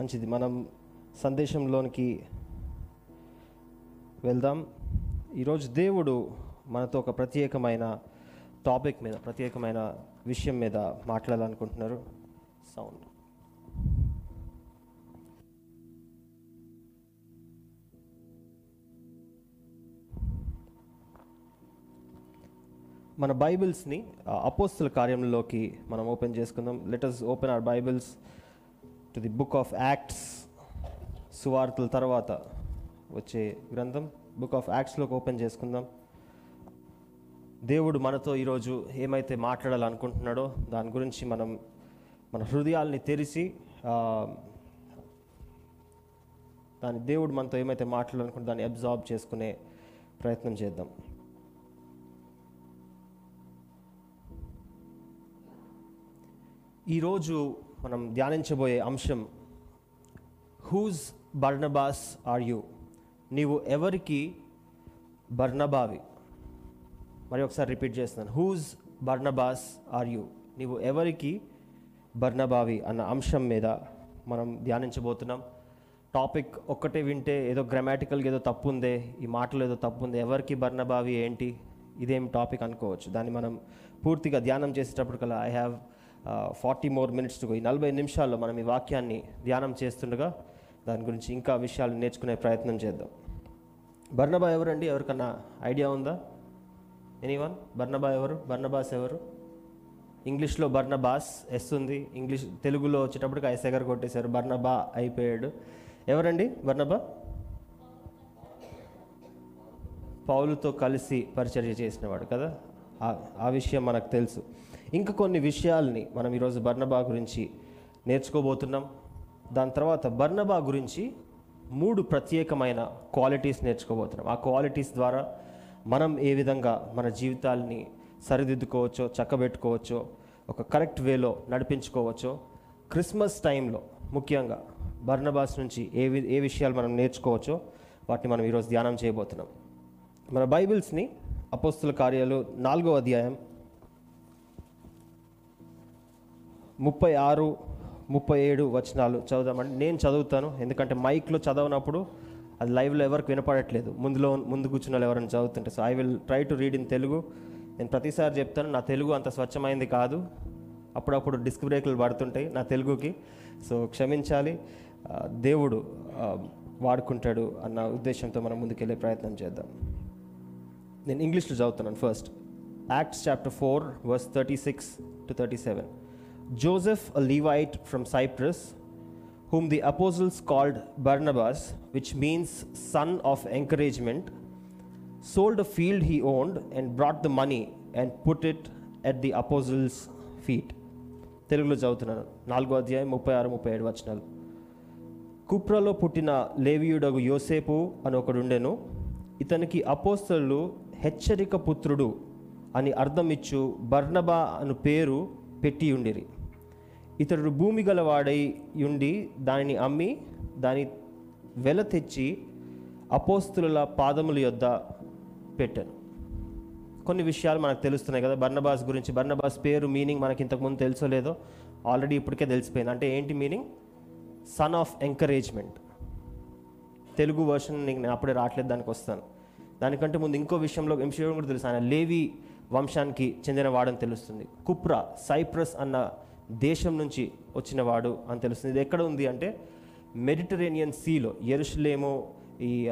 మంచిది. మనం సందేశంలోనికి వెళ్దాం. ఈరోజు దేవుడు మనతో ఒక ప్రత్యేకమైన టాపిక్ మీద ప్రత్యేకమైన విషయం మీద మాట్లాడాలనుకుంటున్నారు. సౌండ్. మన బైబిల్స్ని అపోస్తుల కార్యంలోకి మనం ఓపెన్ చేసుకుందాం. Letters open our Bibles to the book of Acts సువార్తల తర్వాత వచ్చే గ్రంథం. బుక్ ఆఫ్ యాక్ట్స్లోకి ఓపెన్ చేసుకుందాం. దేవుడు మనతో ఈరోజు ఏమైతే మాట్లాడాలనుకుంటున్నాడో దాని గురించి మనం మన హృదయాల్ని తెరిచి దాని దేవుడు మనతో ఏమైతే మాట్లాడాలనుకుంటే దాన్ని అబ్జార్బ్ చేసుకునే ప్రయత్నం చేద్దాం. ఈరోజు మనం ధ్యానించబోయే అంశం హూజ్ బర్ణబాస్ ఆర్ యూ నీవు ఎవరికి బర్ణబావి మరి ఒకసారి రిపీట్ చేస్తున్నాను. హూజ్ బర్ణబాస్ ఆర్ యూ నీవు ఎవరికి బర్ణబావి అన్న అంశం మీద మనం ధ్యానించబోతున్నాం. టాపిక్ ఒక్కటే వింటే ఏదో గ్రామాటికల్గా ఏదో తప్పు ఉందే ఈ మాటలు ఏదో తప్పు ఉంది ఎవరికి బర్ణబావి ఏంటి? ఇదేం టాపిక్ అనుకోవచ్చు. దాన్ని మనం పూర్తిగా ధ్యానం చేసేటప్పటికల్లా I have forty more minutes to ఈ నలభై నిమిషాల్లో మనం ఈ వాక్యాన్ని ధ్యానం చేస్తుండగా దాని గురించి ఇంకా విషయాలు నేర్చుకునే ప్రయత్నం చేద్దాం. బర్నబా ఎవరండి? ఎవరికన్నా ఐడియా ఉందా? ఎనీవన్? బర్నబా ఎవరు? బర్నబాస్ ఎవరు? ఇంగ్లీష్లో బర్నబాస్ ఎస్ ఉంది. ఇంగ్లీష్ తెలుగులో వచ్చేటప్పటికి ఆ సెగర్ కొట్టేశారు. బర్నబా అయిపోయాడు. ఎవరండి బర్నబా? పౌలుతో కలిసి పరిచర్య చేసినవాడు కదా? ఆ- ఆ విషయం మనకు తెలుసు. ఇంకా కొన్ని విషయాల్ని మనం ఈరోజు బర్నబా గురించి నేర్చుకోబోతున్నాం. దాని తర్వాత బర్నబా గురించి మూడు ప్రత్యేకమైన క్వాలిటీస్ నేర్చుకోబోతున్నాం. ఆ క్వాలిటీస్ ద్వారా మనం ఏ విధంగా మన జీవితాల్ని సరిదిద్దుకోవచ్చో చక్కబెట్టుకోవచ్చో ఒక కరెక్ట్ వేలో నడిపించుకోవచ్చో క్రిస్మస్ టైంలో ముఖ్యంగా బర్నబాస్ నుంచి ఏ వి ఏ విషయాలు మనం నేర్చుకోవచ్చో వాటిని మనం ఈరోజు ధ్యానం చేయబోతున్నాం. మన బైబిల్స్ని అపోస్తుల కార్యాలు నాలుగో అధ్యాయం ముప్పై ఆరు ముప్పై ఏడు వచనాలు చదువుదామండి. నేను చదువుతాను ఎందుకంటే మైక్లో చదవనప్పుడు అది లైవ్లో ఎవరికి వినపడట్లేదు. ముందులో ముందు కూర్చున్న వాళ్ళు ఎవరైనా చదువుతుంటే. So I will try to read in Telugu నేను ప్రతిసారి చెప్తాను నా తెలుగు అంత స్వచ్ఛమైంది కాదు. అప్పుడప్పుడు డిస్క్ బ్రేకులు పడుతుంటాయి నా తెలుగుకి సో క్షమించాలి. దేవుడు వాడుకుంటాడు అన్న ఉద్దేశంతో మనం ముందుకెళ్ళే ప్రయత్నం చేద్దాం. నేను ఇంగ్లీష్లో చదువుతున్నాను first. Acts chapter four verse thirty six to thirty seven Joseph a Levite from Cyprus whom the apostles called Barnabas, which means son of encouragement, sold a field he owned and brought the money and put it at the apostles' feet. తెలుగులో చదువుతున్నాను నాలుగో అధ్యాయం ముప్పై ఆరు ముప్పై ఏడు వచనాలు కుప్రలో పుట్టిన లేవియుడగు యోసేపు అని ఒకడుండెను ఇతనికి అపోస్తలు హెచ్చరిక పుత్రుడు అని అర్థమిచ్చు బర్నబా అను పేరు పెట్టి ఉండిరి ఇతడు భూమి గలవాడై ఉండి దానిని అమ్మి దాని వెల తెచ్చి అపోస్తుల పాదముల యొద్ద పెట్టాను. కొన్ని విషయాలు మనకు తెలుస్తున్నాయి కదా బర్ణబాస్ గురించి. బర్ణబాస్ పేరు మీనింగ్ మనకి ఇంతకుముందు తెలుసో లేదో ఆల్రెడీ ఇప్పటికే తెలిసిపోయింది. అంటే ఏంటి meaning? Son of encouragement. Telugu version నీకు నేను అప్పుడే రావట్లేదు దానికి వస్తాను. దానికంటే ముందు ఇంకో విషయంలో విషయం కూడా తెలుసు. ఆయన లేవి వంశానికి చెందిన వాడని తెలుస్తుంది. కుప్రా సైప్రస్ అన్న దేశం నుంచి వచ్చినవాడు అని తెలుస్తుంది. ఇది ఎక్కడ ఉంది అంటే మెడిటరేనియన్ సీలో ఎరుషులేమో ఈ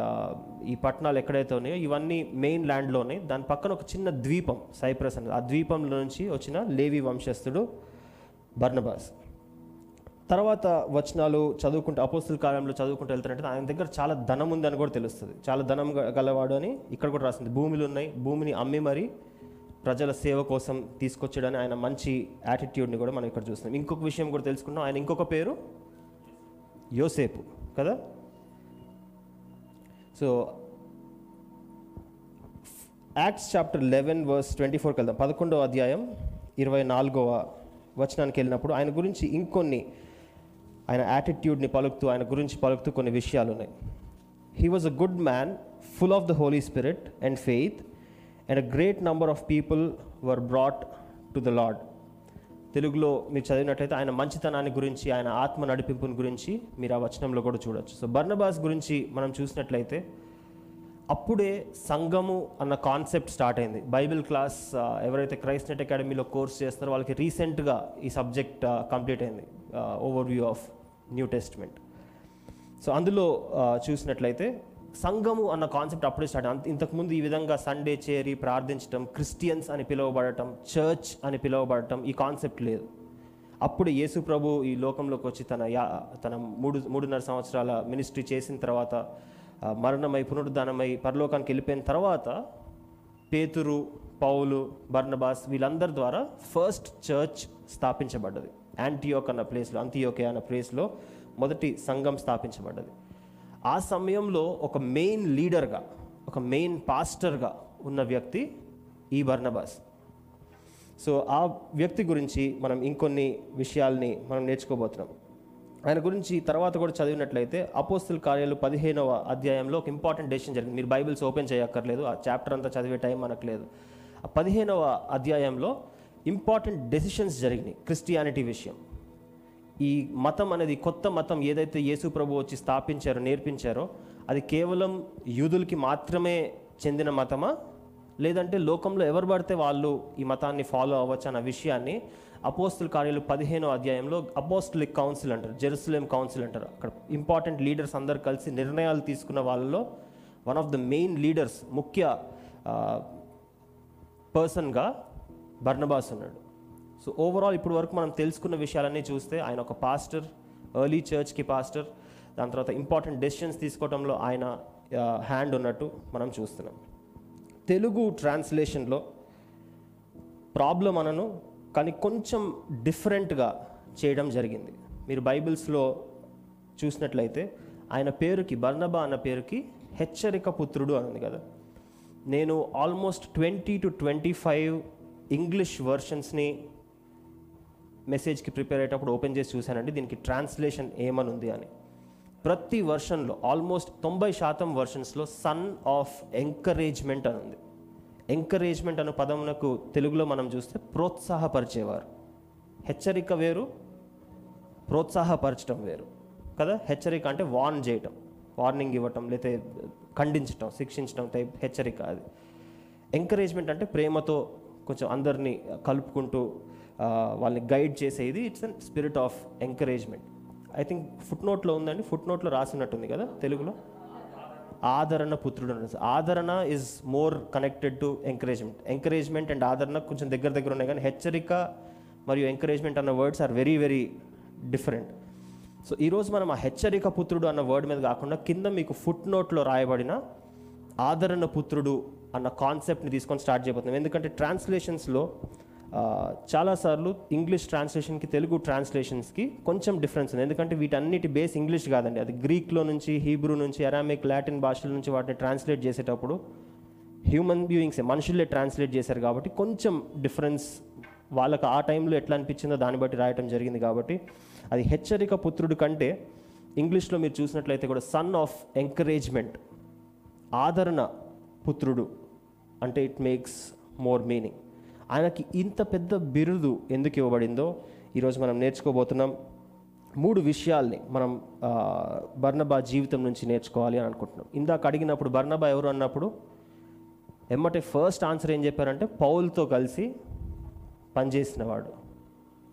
ఈ పట్టణాలు ఎక్కడైతే ఉన్నాయో ఇవన్నీ మెయిన్ ల్యాండ్లోనే. దాని పక్కన ఒక చిన్న ద్వీపం సైప్రస్ అనేది ఆ ద్వీపంలో నుంచి వచ్చిన లేవి వంశస్థుడు బర్నబాస్. తర్వాత వచనాలు చదువుకుంటూ అపోస్తుల కాలంలో చదువుకుంటూ వెళ్తారంటే ఆయన దగ్గర చాలా ధనం ఉందని కూడా తెలుస్తుంది. చాలా ధనం గలవాడు అని ఇక్కడ కూడా రాసింది. భూములు ఉన్నాయి. భూమిని అమ్మి మరి ప్రజల సేవ కోసం తీసుకొచ్చాడని ఆయన మంచి యాటిట్యూడ్ని కూడా మనం ఇక్కడ చూస్తున్నాం. ఇంకొక విషయం కూడా తెలుసుకున్నాం ఆయన ఇంకొక పేరు? యోసేపు. కదా? So acts chapter eleven verse twenty ఫోర్కి వెళ్దాం. పదకొండవ అధ్యాయం ఇరవై నాలుగవ వచనానికి వెళ్ళినప్పుడు ఆయన గురించి ఇంకొన్ని ఆయన యాటిట్యూడ్ని పలుకుతూ ఆయన గురించి పలుకుతూ కొన్ని విషయాలు ఉన్నాయి. He was a good man full of the Holy Spirit and faith and a great number of people were brought to the Lord తెలుగులో మీరు చదివినట్లయితే ఆయన మంచితనాన్ని గురించి ఆయన ఆత్మ నడిపింపుని గురించి మీరు ఆ వచనంలో కూడా చూడొచ్చు. సో బర్నబాస్ గురించి మనం చూసినట్లయితే అప్పుడే సంఘము అన్న కాన్సెప్ట్ స్టార్ట్ అయింది. బైబిల్ క్లాస్ ఎవరైతే క్రైస్ట్ నెట్ అకాడమీలో కోర్స్ చేస్తారో వాళ్ళకి రీసెంట్గా ఈ సబ్జెక్ట్ కంప్లీట్ అయింది. Overview of New Testament so అందులో చూసినట్లయితే సంఘము అన్న కాన్సెప్ట్ అప్పుడే స్టార్ట్ అంత ఇంతకుముందు ఈ విధంగా సండే చేరి ప్రార్థించటం క్రిస్టియన్స్ అని పిలువబడటం చర్చ్ అని పిలువబడటం ఈ కాన్సెప్ట్ లేదు. అప్పుడు యేసు ప్రభు ఈ లోకంలోకి వచ్చి తన యా తన మూడు మూడున్నర సంవత్సరాల మినిస్ట్రీ చేసిన తర్వాత మరణమై పునరుద్ధానమై పరలోకానికి వెళ్ళిపోయిన తర్వాత పేతురు పౌలు బర్నబాస్ వీళ్ళందరి ద్వారా ఫస్ట్ చర్చ్ స్థాపించబడ్డది. యాంటీయోక్ అన్న ప్లేస్లో అంతియోకే అన్న ప్లేస్లో మొదటి సంఘం స్థాపించబడ్డది. ఆ సమయంలో ఒక మెయిన్ లీడర్గా ఒక మెయిన్ పాస్టర్గా ఉన్న వ్యక్తి ఈ బర్నబాస్. సో ఆ వ్యక్తి గురించి మనం ఇంకొన్ని విషయాల్ని మనం నేర్చుకోబోతున్నాం. ఆయన గురించి తర్వాత కూడా చదివినట్లయితే అపోస్తుల కార్యాలు పదిహేనవ అధ్యాయంలో ఒక ఇంపార్టెంట్ డెసిషన్ జరిగింది. మీరు బైబిల్స్ ఓపెన్ చేయక్కర్లేదు ఆ చాప్టర్ అంతా చదివే టైం మనకు లేదు ఆ పదిహేనవ అధ్యాయంలో ఇంపార్టెంట్ డెసిషన్స్ జరిగినాయి క్రిస్టియానిటీ విషయం. ఈ మతం అనేది కొత్త మతం ఏదైతే యేసు ప్రభు వచ్చి స్థాపించారో నేర్పించారో అది కేవలం యూదులకి మాత్రమే చెందిన మతమా? లేదంటే లోకంలో ఎవరు పడితే వాళ్ళు ఈ మతాన్ని ఫాలో అవ్వచ్చు అన్న విషయాన్ని అపోస్తుల కార్యాలు పదిహేనో అధ్యాయంలో అపోస్టలిక్ కౌన్సిల్ అంటారు జెరూసలేం కౌన్సిల్ అంటారు. అక్కడ ఇంపార్టెంట్ లీడర్స్ అందరు కలిసి నిర్ణయాలు తీసుకున్న వాళ్ళలో one of the main leaders ముఖ్య పర్సన్గా బర్నబాస్ ఉన్నాడు. సో ఓవరాల్ ఇప్పుడు వరకు మనం తెలుసుకున్న విషయాలన్నీ చూస్తే ఆయన ఒక పాస్టర్ ఎర్లీ చర్చ్కి పాస్టర్ దాని తర్వాత ఇంపార్టెంట్ డెసిషన్స్ తీసుకోవడంలో ఆయన హ్యాండ్ ఉన్నట్టు మనం చూస్తున్నాం. తెలుగు ట్రాన్స్లేషన్లో ప్రాబ్లం అనను కానీ కొంచెం డిఫరెంట్గా చేయడం జరిగింది. మీరు బైబిల్స్లో చూసినట్లయితే ఆయన పేరుకి బర్నబా అన్న పేరుకి హెచ్చరిక పుత్రుడు అని ఉంది కదా. నేను almost twenty two twenty five English వర్షన్స్ని మెసేజ్కి ప్రిపేర్ అయ్యేటప్పుడు ఓపెన్ చేసి చూశానండి దీనికి ట్రాన్స్లేషన్ ఏమని ఉంది అని. ప్రతి వర్షన్లో ఆల్మోస్ట్ తొంభై శాతం వర్షన్స్లో సన్ ఆఫ్ ఎంకరేజ్మెంట్ అని ఉంది. ఎంకరేజ్మెంట్ అనే పదమునకు తెలుగులో మనం చూస్తే ప్రోత్సాహపరిచేవారు. హెచ్చరిక వేరు ప్రోత్సాహపరచడం వేరు. కదా? హెచ్చరిక అంటే వార్న్ చేయటం. వార్నింగ్ ఇవ్వటం లేతే ఖండించటం శిక్షించడం టైప్ హెచ్చరిక అది. ఎంకరేజ్మెంట్ అంటే ప్రేమతో కొంచెం అందరినీ కలుపుకుంటూ వాళ్ళని గైడ్ చేసేది it's an spirit of encouragement I think foot నోట్లో ఉందండి ఫుట్ నోట్లో రాసినట్టుంది కదా తెలుగులో? ఆదరణ పుత్రుడు ఆదరణ is more connected to encouragement encouragement and ఆదరణ కొంచెం దగ్గర దగ్గర ఉన్నాయి కానీ హెచ్చరిక మరియు ఎంకరేజ్మెంట్ అన్న words are very very different so ఈరోజు మనం ఆ హెచ్చరిక పుత్రుడు అన్న వర్డ్ మీద కాకుండా కింద మీకు ఫుట్ నోట్లో రాయబడిన ఆదరణ పుత్రుడు అన్న కాన్సెప్ట్ని తీసుకొని స్టార్ట్ చేయబోతున్నాం. ఎందుకంటే ట్రాన్స్లేషన్స్లో చాలాసార్లు ఇంగ్లీష్ ట్రాన్స్లేషన్కి తెలుగు ట్రాన్స్లేషన్స్కి కొంచెం డిఫరెన్స్ ఉంది. ఎందుకంటే వీటన్నిటి బేస్ ఇంగ్లీష్ కాదండి. అది గ్రీక్లో నుంచి హీబ్రూ నుంచి అరామిక్ లాటిన్ భాషల నుంచి వాటిని ట్రాన్స్లేట్ చేసేటప్పుడు హ్యూమన్ బీయింగ్స్ మనుషులే ట్రాన్స్లేట్ చేశారు కాబట్టి కొంచెం డిఫరెన్స్ వాళ్ళకు ఆ టైంలో ఎట్లా అనిపించిందో దాన్ని బట్టి రాయటం జరిగింది కాబట్టి అది హెచ్చరిక పుత్రుడు కంటే ఇంగ్లీష్లో మీరు చూసినట్లయితే కూడా సన్ ఆఫ్ ఎంకరేజ్మెంట్ ఆదరణ పుత్రుడు. అంటే ఇట్ మేక్స్ మోర్ మీనింగ్ ఆయనకి ఇంత పెద్ద బిరుదు ఎందుకు ఇవ్వబడిందో ఈరోజు మనం నేర్చుకోబోతున్నాం. మూడు విషయాల్ని మనం బర్నబా జీవితం నుంచి నేర్చుకోవాలి అని అనుకుంటున్నాం. ఇందాక అడిగినప్పుడు బర్నబా ఎవరు అన్నప్పుడు ఎమ్మటే ఫస్ట్ ఆన్సర్ ఏం చెప్పారంటే పౌల్తో కలిసి పనిచేసినవాడు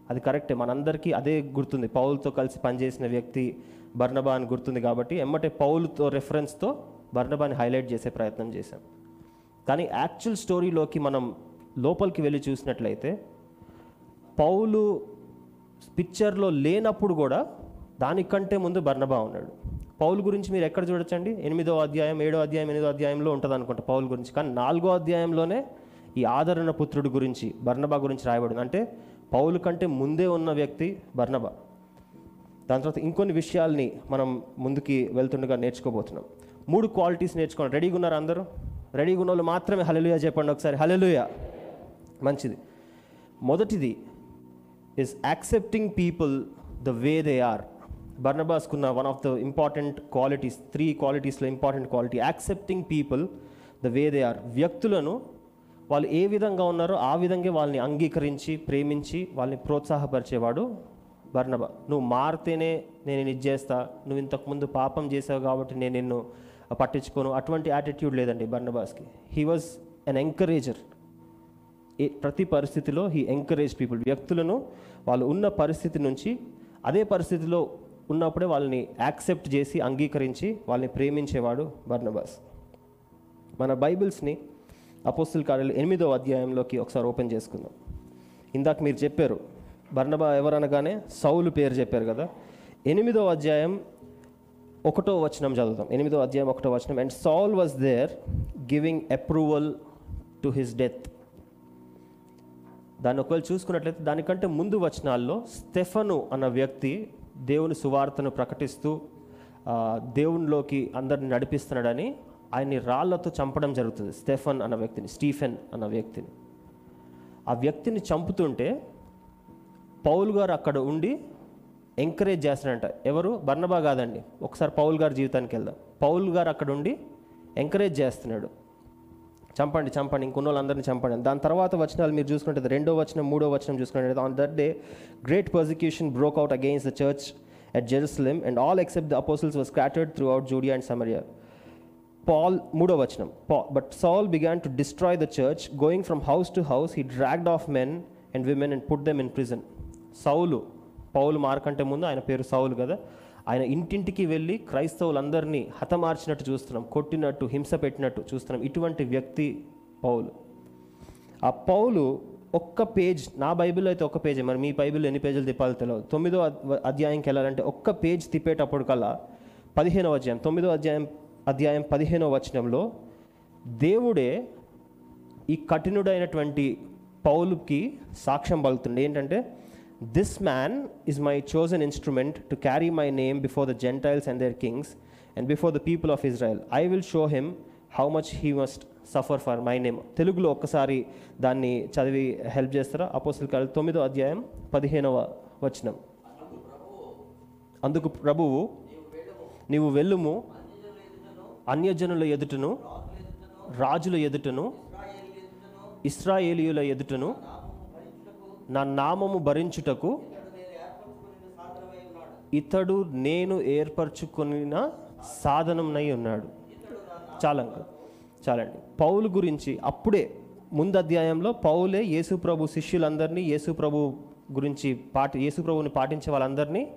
అది కరెక్టే మనందరికీ అదే గుర్తుంది. పౌల్తో కలిసి పనిచేసిన వ్యక్తి బర్నబా అని గుర్తుంది కాబట్టి ఎమ్మటే పౌలుతో రెఫరెన్స్తో బర్నబాని హైలైట్ చేసే ప్రయత్నం చేశాం. కానీ యాక్చువల్ స్టోరీలోకి మనం లోపలికి వెళ్ళి చూసినట్లయితే పౌలు పిక్చర్లో లేనప్పుడు కూడా దానికంటే ముందు బర్ణబా ఉన్నాడు. పౌలు గురించి మీరు ఎక్కడ చూడొచ్చండి? ఎనిమిదో అధ్యాయం ఏడో అధ్యాయం ఎనిమిదో అధ్యాయంలో ఉంటుంది అనుకుంటా పౌలు గురించి. కానీ నాలుగో అధ్యాయంలోనే ఈ ఆదరణ పుత్రుడు గురించి బర్ణబా గురించి రాయబడింది. అంటే పౌలు కంటే ముందే ఉన్న వ్యక్తి బర్ణబా దాని తర్వాత ఇంకొన్ని విషయాల్ని మనం ముందుకి వెళ్తుండగా నేర్చుకోబోతున్నాం. మూడు క్వాలిటీస్ నేర్చుకోండి. రెడీగా ఉన్నారు అందరూ? రెడీగా ఉన్న వాళ్ళు మాత్రమే హలలుయా చెప్పండి ఒకసారి. హలలుయా మంచిది. మొదటిది is accepting people the way they are బర్నబాస్కున్న one of the important qualities three క్వాలిటీస్లో important quality accepting people the way they are వ్యక్తులను వాళ్ళు ఏ విధంగా ఉన్నారో ఆ విధంగా వాళ్ళని అంగీకరించి ప్రేమించి వాళ్ళని ప్రోత్సాహపరిచేవాడు బర్నబా. నువ్వు మారితేనే నేను ఇది చేస్తా నువ్వు ఇంతకుముందు పాపం చేసావు కాబట్టి నేను నిన్ను పట్టించుకోను. అటువంటి యాటిట్యూడ్ లేదండి బర్ణబాస్కి హీ వాజ్ అన్ ఎంకరేజర్ ప్రతి పరిస్థితిలో హీ ఎంకరేజ్ పీపుల్ వ్యక్తులను వాళ్ళు ఉన్న పరిస్థితి నుంచి అదే పరిస్థితిలో ఉన్నప్పుడే వాళ్ళని యాక్సెప్ట్ చేసి అంగీకరించి వాళ్ళని ప్రేమించేవాడు బర్నబాస్. మన బైబిల్స్ని అపోస్తుల కార్యాలు ఎనిమిదో అధ్యాయంలోకి ఒకసారి ఓపెన్ చేసుకుందాం. ఇందాక మీరు చెప్పారు బర్నబా ఎవరనగానే సౌలు పేరు చెప్పారు కదా. ఎనిమిదో అధ్యాయం ఒకటో వచనం చదువుతాం ఎనిమిదో అధ్యాయం ఒకటో వచనం. And Saul was there giving approval to his death దాన్ని ఒకవేళ చూసుకున్నట్లయితే దానికంటే ముందు వచనాల్లో స్టెఫను అన్న వ్యక్తి దేవుని సువార్తను ప్రకటిస్తూ దేవునిలోకి అందరిని నడిపిస్తున్నాడని ఆయన్ని రాళ్ళతో చంపడం జరుగుతుంది. స్టెఫన్ అన్న వ్యక్తిని స్టీఫెన్ అన్న వ్యక్తిని. ఆ వ్యక్తిని చంపుతుంటే పౌల్ గారు అక్కడ ఉండి ఎంకరేజ్ చేస్తాడంట ఎవరు? బర్ణబా కాదండి. ఒకసారి పౌల్ గారి జీవితానికి వెళ్దాం. పౌల్ గారు అక్కడ ఉండి ఎంకరేజ్ చేస్తున్నాడు. చంపండి చంపండి ఇంకొన్న వాళ్ళందరినీ చంపండి. దాని తర్వాత వచనాలు మీరు చూసుకుంటే రెండో వచనం మూడో వచనం చూసుకుంటే on that day great persecution broke out against the church at Jerusalem and all except the apostles were scattered throughout Judea and Samaria Paul మూడో వచనం but Saul began to destroy the church going from house to house he dragged off men and women and put them in prison సౌలు పౌలు మార్కంటే ముందు ఆయన పేరు సౌలు కదా? ఆయన ఇంటింటికి వెళ్ళి క్రైస్తవులందరినీ హతమార్చినట్టు చూస్తున్నాం కొట్టినట్టు హింస పెట్టినట్టు చూస్తున్నాం ఇటువంటి వ్యక్తి పౌలు. ఆ పౌలు ఒక్క పేజ్ నా బైబిల్లో అయితే ఒక్క పేజే మరి మీ బైబిల్ ఎన్ని పేజీలు తిప్పాలో తెలియదు తొమ్మిదో అధ్యాయంకి వెళ్ళాలంటే ఒక్క పేజ్ తిప్పేటప్పుడు కల్లా పదిహేనవ అధ్యాయం తొమ్మిదో అధ్యాయం అధ్యాయం పదిహేనవ వచనంలో దేవుడే ఈ కఠినుడైనటువంటి పౌలుకి సాక్ష్యం పలుకుతుంది ఏంటంటే this man is my chosen instrument to carry my name before the Gentiles and their kings and before the people of Israel I will show him how much he must suffer for my name తెలుగులో ఒక్కసారి దాన్ని చదివి help చేస్తారా? Apostle కాలు తొమ్మిదో అధ్యాయం పదిహేనవ వచనం. అందుకు ప్రభువు నీవు వెళ్ళుము. అన్యజనుల ఎదుటను రాజుల ఎదుటను ఇస్రాయేలీయుల ఎదుటను నా నామము భరించుటకు ఇతడు నేను ఏర్పరచుకున్న సాధనంనై ఉన్నాడు. చాలంక చాలండి. పౌలు గురించి అప్పుడే ముందు అధ్యాయంలో పౌలే యేసు ప్రభు శిష్యులందరినీ యేసు ప్రభు గురించి పాటి యేసు ప్రభుని పాటించే వాళ్ళందరినీ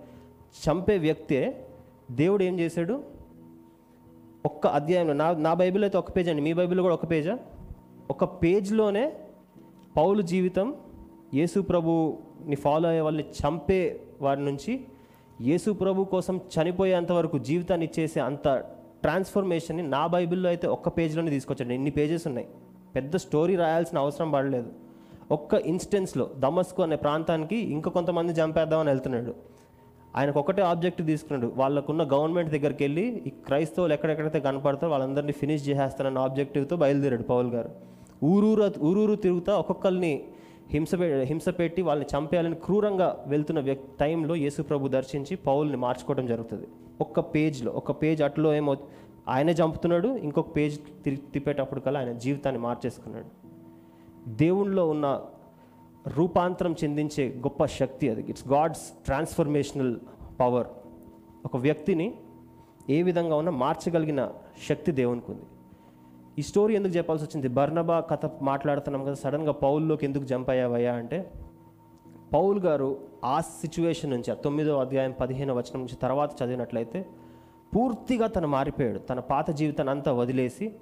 చంపే వ్యక్తే దేవుడు ఏం చేశాడు? ఒక్క అధ్యాయంలో నా నా బైబిల్ అయితే ఒక పేజ్ అండి మీ బైబిల్ కూడా ఒక పేజా? ఒక పేజ్లోనే పౌలు జీవితం యేసు ప్రభుని ఫాలో అయ్యే వాళ్ళని చంపే వారి నుంచి యేసు ప్రభు కోసం చనిపోయేంత వరకు జీవితాన్ని ఇచ్చేసే అంత ట్రాన్స్ఫర్మేషన్ని నా బైబిల్లో అయితే ఒక్క పేజ్లోనే తీసుకొచ్చాడు. ఇన్ని పేజెస్ ఉన్నాయి. పెద్ద స్టోరీ రాయాల్సిన అవసరం పడలేదు. ఒక్క ఇన్స్టెన్స్లో దమస్కు అనే ప్రాంతానికి ఇంకా కొంతమంది చంపేద్దామని వెళ్తున్నాడు. ఆయనకు ఒకటే ఆబ్జెక్ట్ తీసుకున్నాడు. వాళ్ళకున్న గవర్నమెంట్ దగ్గరికి వెళ్ళి ఈ క్రైస్తవులు ఎక్కడెక్కడైతే కనపడతారో వాళ్ళందరినీ ఫినిష్ చేసేస్తానన్న ఆబ్జెక్టివ్తో బయలుదేరాడు పౌల్ గారు. ఊరూరు ఊరూరు తిరుగుతా ఒక్కొక్కరిని హింస పె హింస పెట్టి వాళ్ళని చంపేయాలని క్రూరంగా వెళ్తున్న వ్యక్తి టైంలో యేసుప్రభు దర్శించి పౌల్ని మార్చుకోవడం జరుగుతుంది. ఒక్క పేజ్లో ఒక పేజ్ అట్లో ఏమో ఆయనే చంపుతున్నాడు ఇంకొక పేజ్ తిరిగి తిప్పేటప్పుడు కల్లా ఆయన జీవితాన్ని మార్చేసుకున్నాడు. దేవుణ్ణిలో ఉన్న రూపాంతరం చెందించే గొప్ప శక్తి అది. ఇట్స్ గాడ్స్ ట్రాన్స్ఫర్మేషనల్ పవర్ ఒక వ్యక్తిని ఏ విధంగా ఉన్నా మార్చగలిగిన శక్తి దేవునికి ఉంది ఈ స్టోరీ ఎందుకు చెప్పాల్సి వచ్చింది? బర్నబా కథ మాట్లాడుతున్నాం కదా సడన్గా పౌల్లోకి ఎందుకు జంప్ అయ్యావయ్యా అంటే పౌల్ గారు ఆ సిచ్యువేషన్ నుంచి ఆ తొమ్మిదో అధ్యాయం పదిహేను వచనం నుంచి తర్వాత చదివినట్లయితే పూర్తిగా తను మారిపోయాడు. తన పాత జీవితాన్ని అంతా వదిలేసి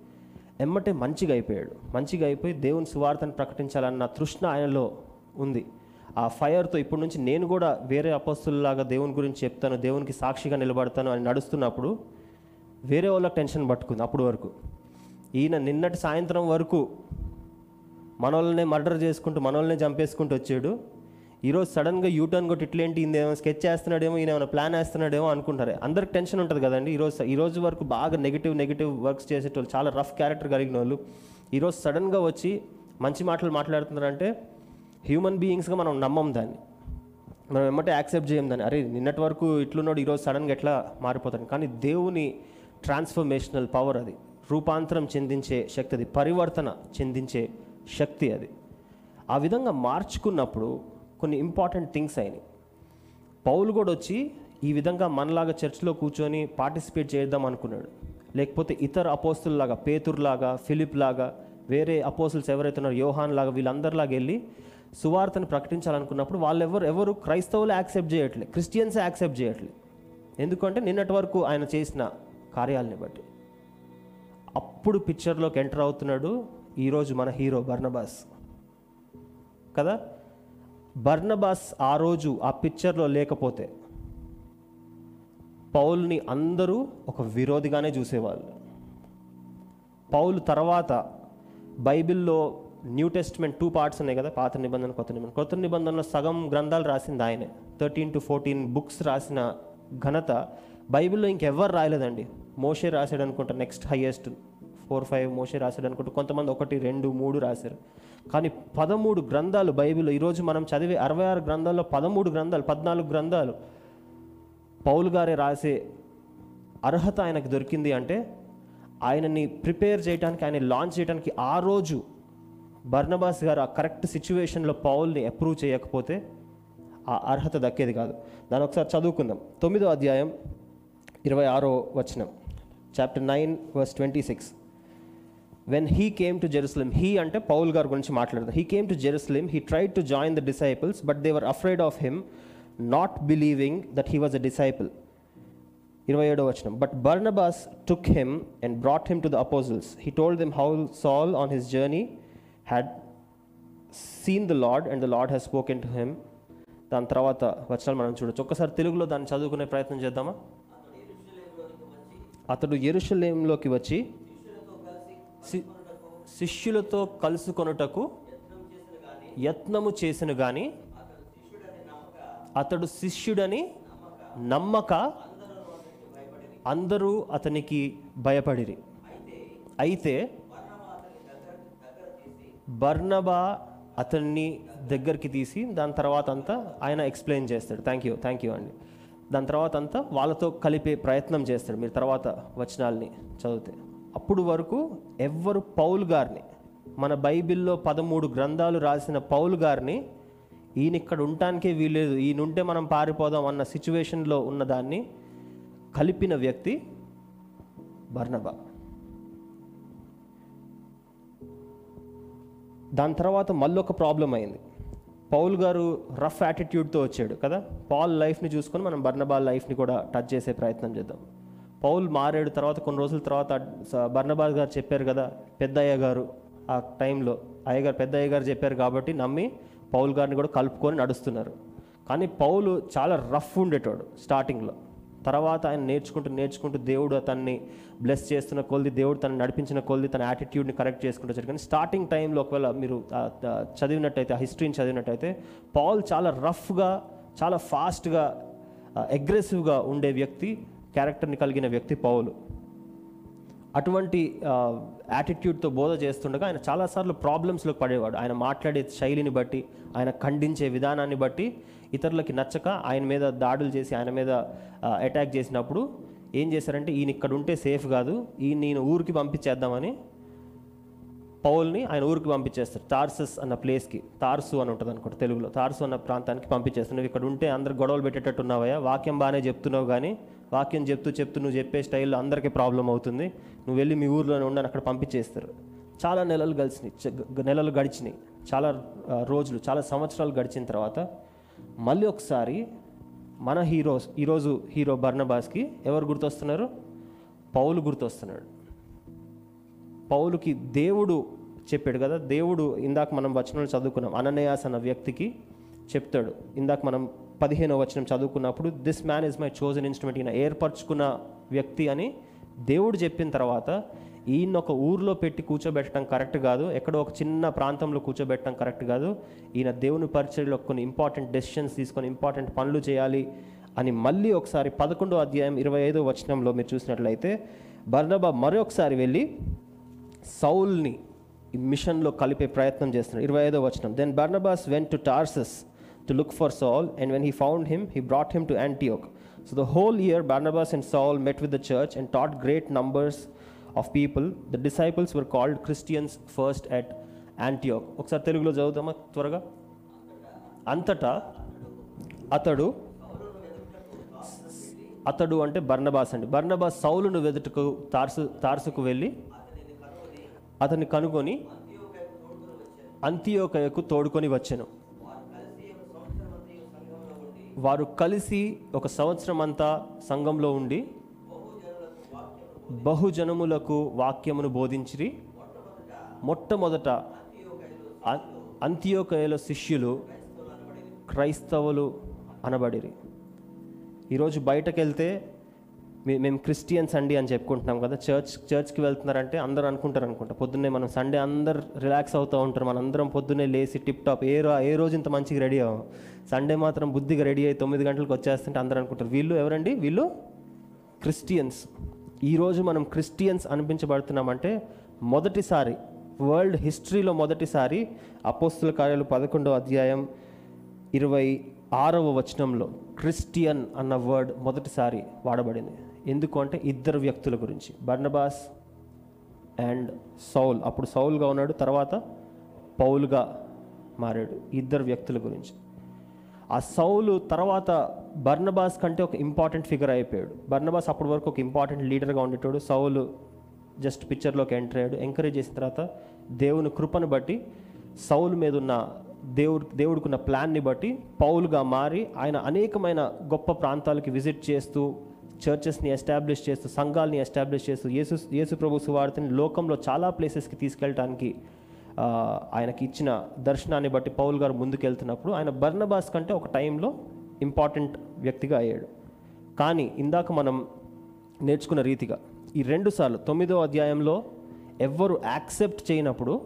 ఎమ్మటే మంచిగా అయిపోయాడు. మంచిగా అయిపోయి దేవుని సువార్తను ప్రకటించాలన్న తృష్ణ ఆయనలో ఉంది. ఆ ఫైర్తో ఇప్పటి నుంచి నేను కూడా వేరే అపస్తుల్లాగా దేవుని గురించి చెప్తాను దేవునికి సాక్షిగా నిలబడతాను అని నడుస్తున్నప్పుడు వేరే వాళ్ళకి టెన్షన్ పట్టుకుంది అప్పుడు వరకు. ఈయన నిన్నటి సాయంత్రం వరకు మనోళ్ళనే మర్డర్ చేసుకుంటూ మనోళ్ళనే చంపేసుకుంటూ వచ్చాడు. ఈరోజు సడన్గా యూటర్న్ కొట్టి ఇట్లేంటి ఈయన ఏమైనా స్కెచ్ చేస్తున్నాడేమో ఈయన ఏమైనా ప్లాన్ వేస్తున్నాడేమో అనుకుంటారు. అందరికి టెన్షన్ ఉంటుంది కదండి. ఈరోజు ఈ రోజు వరకు బాగా నెగిటివ్ నెగిటివ్ వర్క్స్ చేసేటోళ్ళు చాలా రఫ్ క్యారెక్టర్ కలిగిన వాళ్ళు ఈరోజు సడన్గా వచ్చి మంచి మాటలు మాట్లాడుతున్నారంటే హ్యూమన్ బీయింగ్స్గా మనం నమ్మం దాన్ని. మనం ఎమ్మటే యాక్సెప్ట్ చేయం దాన్ని. అరే నిన్నటి వరకు ఇట్లున్నాడు ఈరోజు సడన్గా ఎట్లా మారిపోతాడు? కానీ దేవుని ట్రాన్స్ఫర్మేషనల్ పవర్ అది. రూపాంతరం చెందించే శక్తి అది పరివర్తన చెందించే శక్తి అది. ఆ విధంగా మార్చుకున్నప్పుడు కొన్ని ఇంపార్టెంట్ థింగ్స్ అయినాయి. పౌలు కూడా వచ్చి ఈ విధంగా మనలాగా చర్చ్లో కూర్చొని పార్టిసిపేట్ చేద్దాం అనుకున్నాడు. లేకపోతే ఇతర అపోస్తుల్లాగా పేతుర్లాగా ఫిలిప్ లాగా వేరే అపోస్తుల్స్ ఎవరైతే ఉన్నారో యోహాన్ లాగా వీళ్ళందరిలాగా వెళ్ళి సువార్తను ప్రకటించాలనుకున్నప్పుడు వాళ్ళు ఎవరు ఎవరు క్రైస్తవులు యాక్సెప్ట్ చేయట్లేదు క్రిస్టియన్స్ యాక్సెప్ట్ చేయట్లేదు ఎందుకంటే నిన్నటి వరకు ఆయన చేసిన కార్యాలని బట్టి. అప్పుడు పిక్చర్లోకి ఎంటర్ అవుతున్నాడు ఈరోజు మన హీరో బర్నబాస్ కదా? బర్నబాస్ ఆ రోజు ఆ పిక్చర్లో లేకపోతే పౌల్ని అందరూ ఒక విరోధిగానే చూసేవాళ్ళు. పౌలు తర్వాత బైబిల్లో న్యూ టెస్ట్మెంట్ టూ పార్ట్స్ ఉన్నాయి కదా? పాత నిబంధన కొత్త నిబంధన. కొత్త నిబంధనలో సగం గ్రంథాలు రాసింది ఆయనే. థర్టీన్ టు ఫోర్టీన్ బుక్స్ రాసిన ఘనత బైబిల్లో ఇంకెవ్వరు రాయలేదండి. మోషే రాశాడు అనుకుంటా నెక్స్ట్ హైయెస్ట్ ఫోర్ ఫైవ్ మోసే రాశాడు అనుకుంటూ కొంతమంది ఒకటి రెండు మూడు రాశారు. కానీ పదమూడు గ్రంథాలు బైబిల్ ఈరోజు మనం చదివే అరవై ఆరు గ్రంథాల్లో పదమూడు గ్రంథాలు పద్నాలుగు గ్రంథాలు పౌలు గారే రాసే అర్హత ఆయనకు దొరికింది అంటే ఆయనని ప్రిపేర్ చేయడానికి ఆయన లాంచ్ చేయడానికి ఆ రోజు బర్నబాస్ గారు ఆ కరెక్ట్ సిచ్యువేషన్లో పౌల్ని అప్రూవ్ చేయకపోతే ఆ అర్హత దక్కేది కాదు. దాని ఒకసారి చదువుకుందాం. తొమ్మిదో అధ్యాయం ఇరవై ఆరో వచనం chapter nine verse twenty six. When he came to Jerusalem he అంటే పౌల్ గారి గురించి మాట్లాడతారు he came to Jerusalem he tried to join the disciples but they were afraid of him not believing that he was a disciple ఇరవై ఏడో వచనం. But Barnabas took him and brought him to the apostles he told them how Saul on his journey had seen the Lord and the Lord has spoken to him దాని తర్వాత వచనాలు మనం చూడొచ్చు. ఒక్కసారి తెలుగులో దాన్ని చదువుకునే ప్రయత్నం చేద్దామా? అతడు ఎరుషలేంలోకి వచ్చి శిష్యులతో కలుసుకొనుటకు యత్నము చేసిన గాని అతడు శిష్యుడని నమ్మక అందరూ అతనికి భయపడిరి. అయితే బర్నబా అతన్ని దగ్గరికి తీసి దాని తర్వాత అంతా ఆయన ఎక్స్ప్లెయిన్ చేస్తాడు. థ్యాంక్ యూ థ్యాంక్ యూ అండి. దాని తర్వాత అంతా వాళ్ళతో కలిపే ప్రయత్నం చేస్తాడు. మీరు తర్వాత వచనాల్ని చదివితే. అప్పుడు వరకు ఎవ్వరు పౌల్ గారిని మన బైబిల్లో పదమూడు గ్రంథాలు రాసిన పౌల్ గారిని ఈయన ఇక్కడ ఉండటానికే వీలేదు ఈయన ఉంటే మనం పారిపోదాం అన్న సిచ్యువేషన్లో ఉన్న దాన్ని కలిపిన వ్యక్తి బర్నబా. దాని తర్వాత మళ్ళొక ప్రాబ్లం అయింది. పౌల్ గారు రఫ్ యాటిట్యూడ్తో వచ్చాడు కదా పాల్ లైఫ్ని చూసుకొని మనం బర్నబా లైఫ్ని కూడా టచ్ చేసే ప్రయత్నం చేద్దాం. పౌల్ మారాడు తర్వాత కొన్ని రోజుల తర్వాత బర్ణబాద్ గారు చెప్పారు కదా పెద్దయ్య గారు ఆ టైంలో. అయ్యగారు పెద్దయ్య గారు చెప్పారు కాబట్టి నమ్మి పౌల్ గారిని కూడా కలుపుకొని నడుస్తున్నారు. కానీ పౌలు చాలా రఫ్ ఉండేటోడు స్టార్టింగ్లో. తర్వాత ఆయన నేర్చుకుంటూ నేర్చుకుంటూ దేవుడు అతన్ని బ్లెస్ చేస్తున్న కొలిది దేవుడు తను నడిపించిన కొలిది తన యాటిట్యూడ్ని కరెక్ట్ చేసుకుంటూ వచ్చారు కానీ స్టార్టింగ్ టైంలో ఒకవేళ మీరు చదివినట్టయితే ఆ హిస్టరీని చదివినట్టయితే పౌల్ చాలా రఫ్గా చాలా ఫాస్ట్గా అగ్రెసివ్గా ఉండే వ్యక్తి క్యారెక్టర్ని కలిగిన వ్యక్తి పౌలు. అటువంటి యాటిట్యూడ్తో బోధ చేస్తుండగా ఆయన చాలాసార్లు ప్రాబ్లమ్స్లోకి పడేవాడు. ఆయన మాట్లాడే శైలిని బట్టి ఆయన ఖండించే విధానాన్ని బట్టి ఇతరులకి నచ్చక ఆయన మీద దాడులు చేసి ఆయన మీద అటాక్ చేసినప్పుడు ఏం చేశారంటే ఈయన ఇక్కడ ఉంటే సేఫ్ కాదు ఈయన నేను ఊరికి పంపించేద్దామని పౌల్ని ఆయన ఊరికి పంపించేస్తారు. తార్సస్ అన్న ప్లేస్కి తార్సు అని ఉంటుంది అనుకోండి తెలుగులో. తార్సు అన్న ప్రాంతానికి పంపించేస్తారు. నువ్వు ఇక్కడ ఉంటే అందరు గొడవలు పెట్టేటట్టు ఉన్నావయ్యా వాక్యం బాగానే చెప్తున్నావు కానీ వాక్యం చెప్తూ చెప్తూ నువ్వు చెప్పే స్టైల్లో అందరికీ ప్రాబ్లం అవుతుంది. నువ్వు వెళ్ళి మీ ఊర్లోనే ఉండని అక్కడ పంపించేస్తారు. చాలా నెలలు గడిచినాయి. నెలలు గడిచినాయి. చాలా రోజులు చాలా సంవత్సరాలు గడిచిన తర్వాత మళ్ళీ ఒకసారి మన హీరోస్ ఈరోజు హీరో బర్ణబాస్కి ఎవరు గుర్తొస్తున్నారు? పౌలు గుర్తొస్తున్నాడు. పౌలుకి దేవుడు చెప్పాడు కదా దేవుడు ఇందాక మనం వచనాలు చదువుకున్నాం. అననయాస్ అన్న వ్యక్తికి చెప్తాడు. ఇందాక మనం పదిహేనో వచనం చదువుకున్నప్పుడు this man is my chosen instrument ఈయన ఏర్పరచుకున్న వ్యక్తి అని దేవుడు చెప్పిన తర్వాత ఈయన ఒక ఊర్లో పెట్టి కూర్చోబెట్టడం కరెక్ట్ కాదు ఎక్కడో ఒక చిన్న ప్రాంతంలో కూర్చోబెట్టడం కరెక్ట్ కాదు. ఈయన దేవుని పరిచయలో కొన్ని ఇంపార్టెంట్ డెసిషన్స్ తీసుకొని ఇంపార్టెంట్ పనులు చేయాలి అని మళ్ళీ ఒకసారి పదకొండో అధ్యాయం ఇరవై ఐదో వచనంలో మీరు చూసినట్లయితే బర్నబా మరొకసారి వెళ్ళి సౌల్ని ఈ మిషన్లో కలిపే ప్రయత్నం చేస్తున్నాడు. ఇరవై ఐదో వచనం. Then Barnabas went to Tarsus to look for Saul and when he found him he brought him to Antioch so the whole year Barnabas and Saul met with the church and taught great numbers of people. The disciples were called Christians first at Antioch ఒకసారి తెలుగులో చదువుతామా త్వరగా? అంతటా? అతడు? అతడు అంటే Barnabas అండి. Barnabas సౌలును వెదుటకు తార్సు తార్సుకు వెళ్ళి అతన్ని కనుగొని అంత్యోకయకు తోడుకొని వచ్చాను. వారు కలిసి ఒక సంవత్సరం అంతా సంఘంలో ఉండి బహుజనములకు వాక్యమును బోధించిరి. మొట్టమొదట అ- అంత్యోకయల శిష్యులు క్రైస్తవులు అనబడిరి. ఈరోజు బయటకెళ్తే మేము క్రిస్టియన్ సండే అని చెప్పుకుంటున్నాం కదా. చర్చ్ చర్చ్కి వెళ్తున్నారంటే అందరూ అనుకుంటారు అనుకుంటా. పొద్దున్నే మనం సండే అందరు రిలాక్స్ అవుతూ ఉంటారు. మన అందరం పొద్దున్నే లేచి టిప్ టాప్. ఏ రో ఏ రోజు ఇంత మంచిగా రెడీ అవ్వం? సండే మాత్రం బుద్ధిగా రెడీ అయ్యి తొమ్మిది గంటలకు వచ్చేస్తుంటే అందరూ అనుకుంటారు. వీళ్ళు ఎవరండి? వీళ్ళు క్రిస్టియన్స్. ఈరోజు మనం క్రిస్టియన్స్ అనిపించబడుతున్నామంటే మొదటిసారి వరల్డ్ హిస్టరీలో మొదటిసారి అపోస్తుల కార్యాలు పదకొండో అధ్యాయం ఇరవై ఆరవ వచనంలో క్రిస్టియన్ అన్న వర్డ్ మొదటిసారి వాడబడింది. ఎందుకు అంటే ఇద్దరు వ్యక్తుల గురించి. Barnabas and Saul. అప్పుడు సౌల్గా ఉన్నాడు తర్వాత పౌల్గా మారాడు ఇద్దరు వ్యక్తుల గురించి. ఆ సౌలు తర్వాత బర్నబాస్ కంటే ఒక ఇంపార్టెంట్ ఫిగర్ అయిపోయాడు. బర్నబాస్ అప్పటి వరకు ఒక ఇంపార్టెంట్ లీడర్గా ఉండేటోడు. సౌలు జస్ట్ పిక్చర్లోకి ఎంటర్ అయ్యాడు. ఎంకరేజ్ చేసిన తర్వాత దేవుని కృపను బట్టి సౌలు మీద ఉన్న దేవుడు దేవుడికున్న ప్లాన్ని బట్టి పౌలుగా మారి ఆయన అనేకమైన గొప్ప ప్రాంతాలకి విజిట్ చేస్తూ చర్చెస్ని ఎస్టాబ్లిష్ చేస్తూ సంఘాలని ఎస్టాబ్లిష్ చేస్తూ యేసు యేసు ప్రభు సువార్తని లోకంలో చాలా ప్లేసెస్కి తీసుకెళ్ళటానికి ఆయనకి ఇచ్చిన దర్శనాన్ని బట్టి పౌల్ గారు ముందుకెళ్తున్నప్పుడు ఆయన బర్నబాస్ కంటే ఒక టైంలో ఇంపార్టెంట్ వ్యక్తిగా అయ్యాడు. కానీ ఇందాక మనం నేర్చుకున్న రీతిగా ఈ రెండు సార్లు తొమ్మిదో అధ్యాయంలో ఎవ్వరు యాక్సెప్ట్ చేయనప్పుడు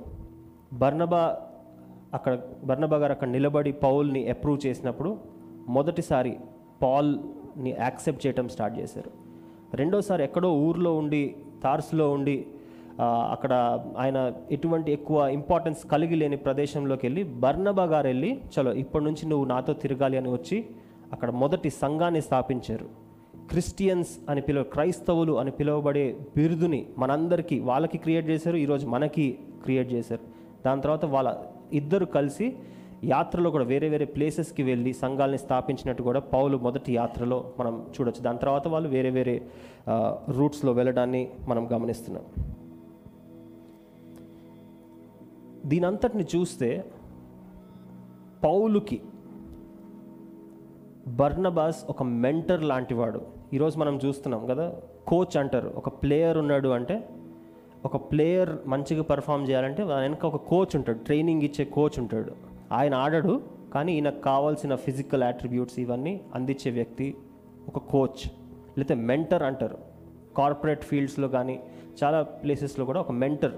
బర్నబా అక్కడ బర్నబా గారు అక్కడ నిలబడి పౌల్ని అప్రూవ్ చేసినప్పుడు మొదటిసారి పాల్ ని యాక్సెప్ట్ చేయటం స్టార్ట్ చేశారు. రెండోసారి ఎక్కడో ఊర్లో ఉండి తార్స్లో ఉండి అక్కడ ఆయన ఎటువంటి ఎక్కువ ఇంపార్టెన్స్ కలిగి లేని ప్రదేశంలోకి వెళ్ళి బర్నబా గారు వెళ్ళి చలో ఇప్పటి నుంచి నువ్వు నాతో తిరగాలి అని వచ్చి అక్కడ మొదటి సంఘాన్ని స్థాపించారు. క్రిస్టియన్స్ అని పిలువ క్రైస్తవులు అని పిలువబడే బిరుదుని మనందరికీ వాళ్ళకి క్రియేట్ చేశారు ఈరోజు మనకి క్రియేట్ చేశారు. దాని తర్వాత వాళ్ళ ఇద్దరు కలిసి యాత్రలో కూడా వేరే వేరే ప్లేసెస్కి వెళ్ళి సంఘాలని స్థాపించినట్టు కూడా పౌలు మొదటి యాత్రలో మనం చూడొచ్చు. దాని తర్వాత వాళ్ళు వేరే వేరే రూట్స్లో వెళ్ళడాన్ని మనం గమనిస్తున్నాం. దీనంతటిని చూస్తే పౌలుకి బర్నబాస్ ఒక మెంటర్ లాంటివాడు. ఈరోజు మనం చూస్తున్నాం కదా కోచ్ అంటారు. ఒక ప్లేయర్ ఉన్నాడు అంటే ఒక ప్లేయర్ మంచిగా పర్ఫామ్ చేయాలంటే వెనక ఒక కోచ్ ఉంటాడు. ట్రైనింగ్ ఇచ్చే కోచ్ ఉంటాడు. ఆయన ఆడడు కానీ ఈయనకు కావాల్సిన ఫిజికల్ అట్రిబ్యూట్స్ ఇవన్నీ అందించే వ్యక్తి ఒక కోచ్ లేకపోతే మెంటర్ అంటారు. కార్పొరేట్ ఫీల్డ్స్లో కానీ చాలా ప్లేసెస్లో కూడా ఒక మెంటర్.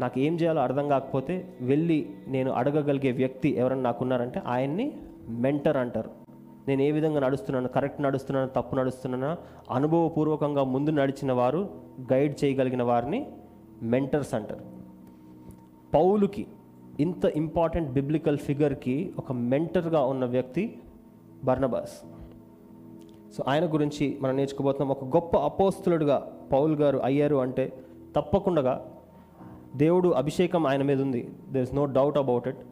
నాకు ఏం చేయాలో అర్థం కాకపోతే వెళ్ళి నేను అడగగలిగే వ్యక్తి ఎవరన్నా నాకున్నారంటే ఆయన్ని మెంటర్ అంటారు. నేను ఏ విధంగా నడుస్తున్నాను కరెక్ట్ నడుస్తున్నాను తప్పు నడుస్తున్నానా అనుభవపూర్వకంగా ముందు నడిచిన వారు గైడ్ చేయగలిగిన వారిని మెంటర్స్ అంటారు. పౌలుకి ఇంత ఇంపార్టెంట్ బిబ్లికల్ ఫిగర్కి ఒక మెంటర్గా ఉన్న వ్యక్తి బర్నబాస్. సో ఆయన గురించి మనం నేర్చుకోబోతున్నాం. ఒక గొప్ప అపోస్తులుడుగా పౌల్ గారు అయ్యారు అంటే తప్పకుండా దేవుడు అభిషేకం ఆయన మీద ఉంది. There is no doubt about it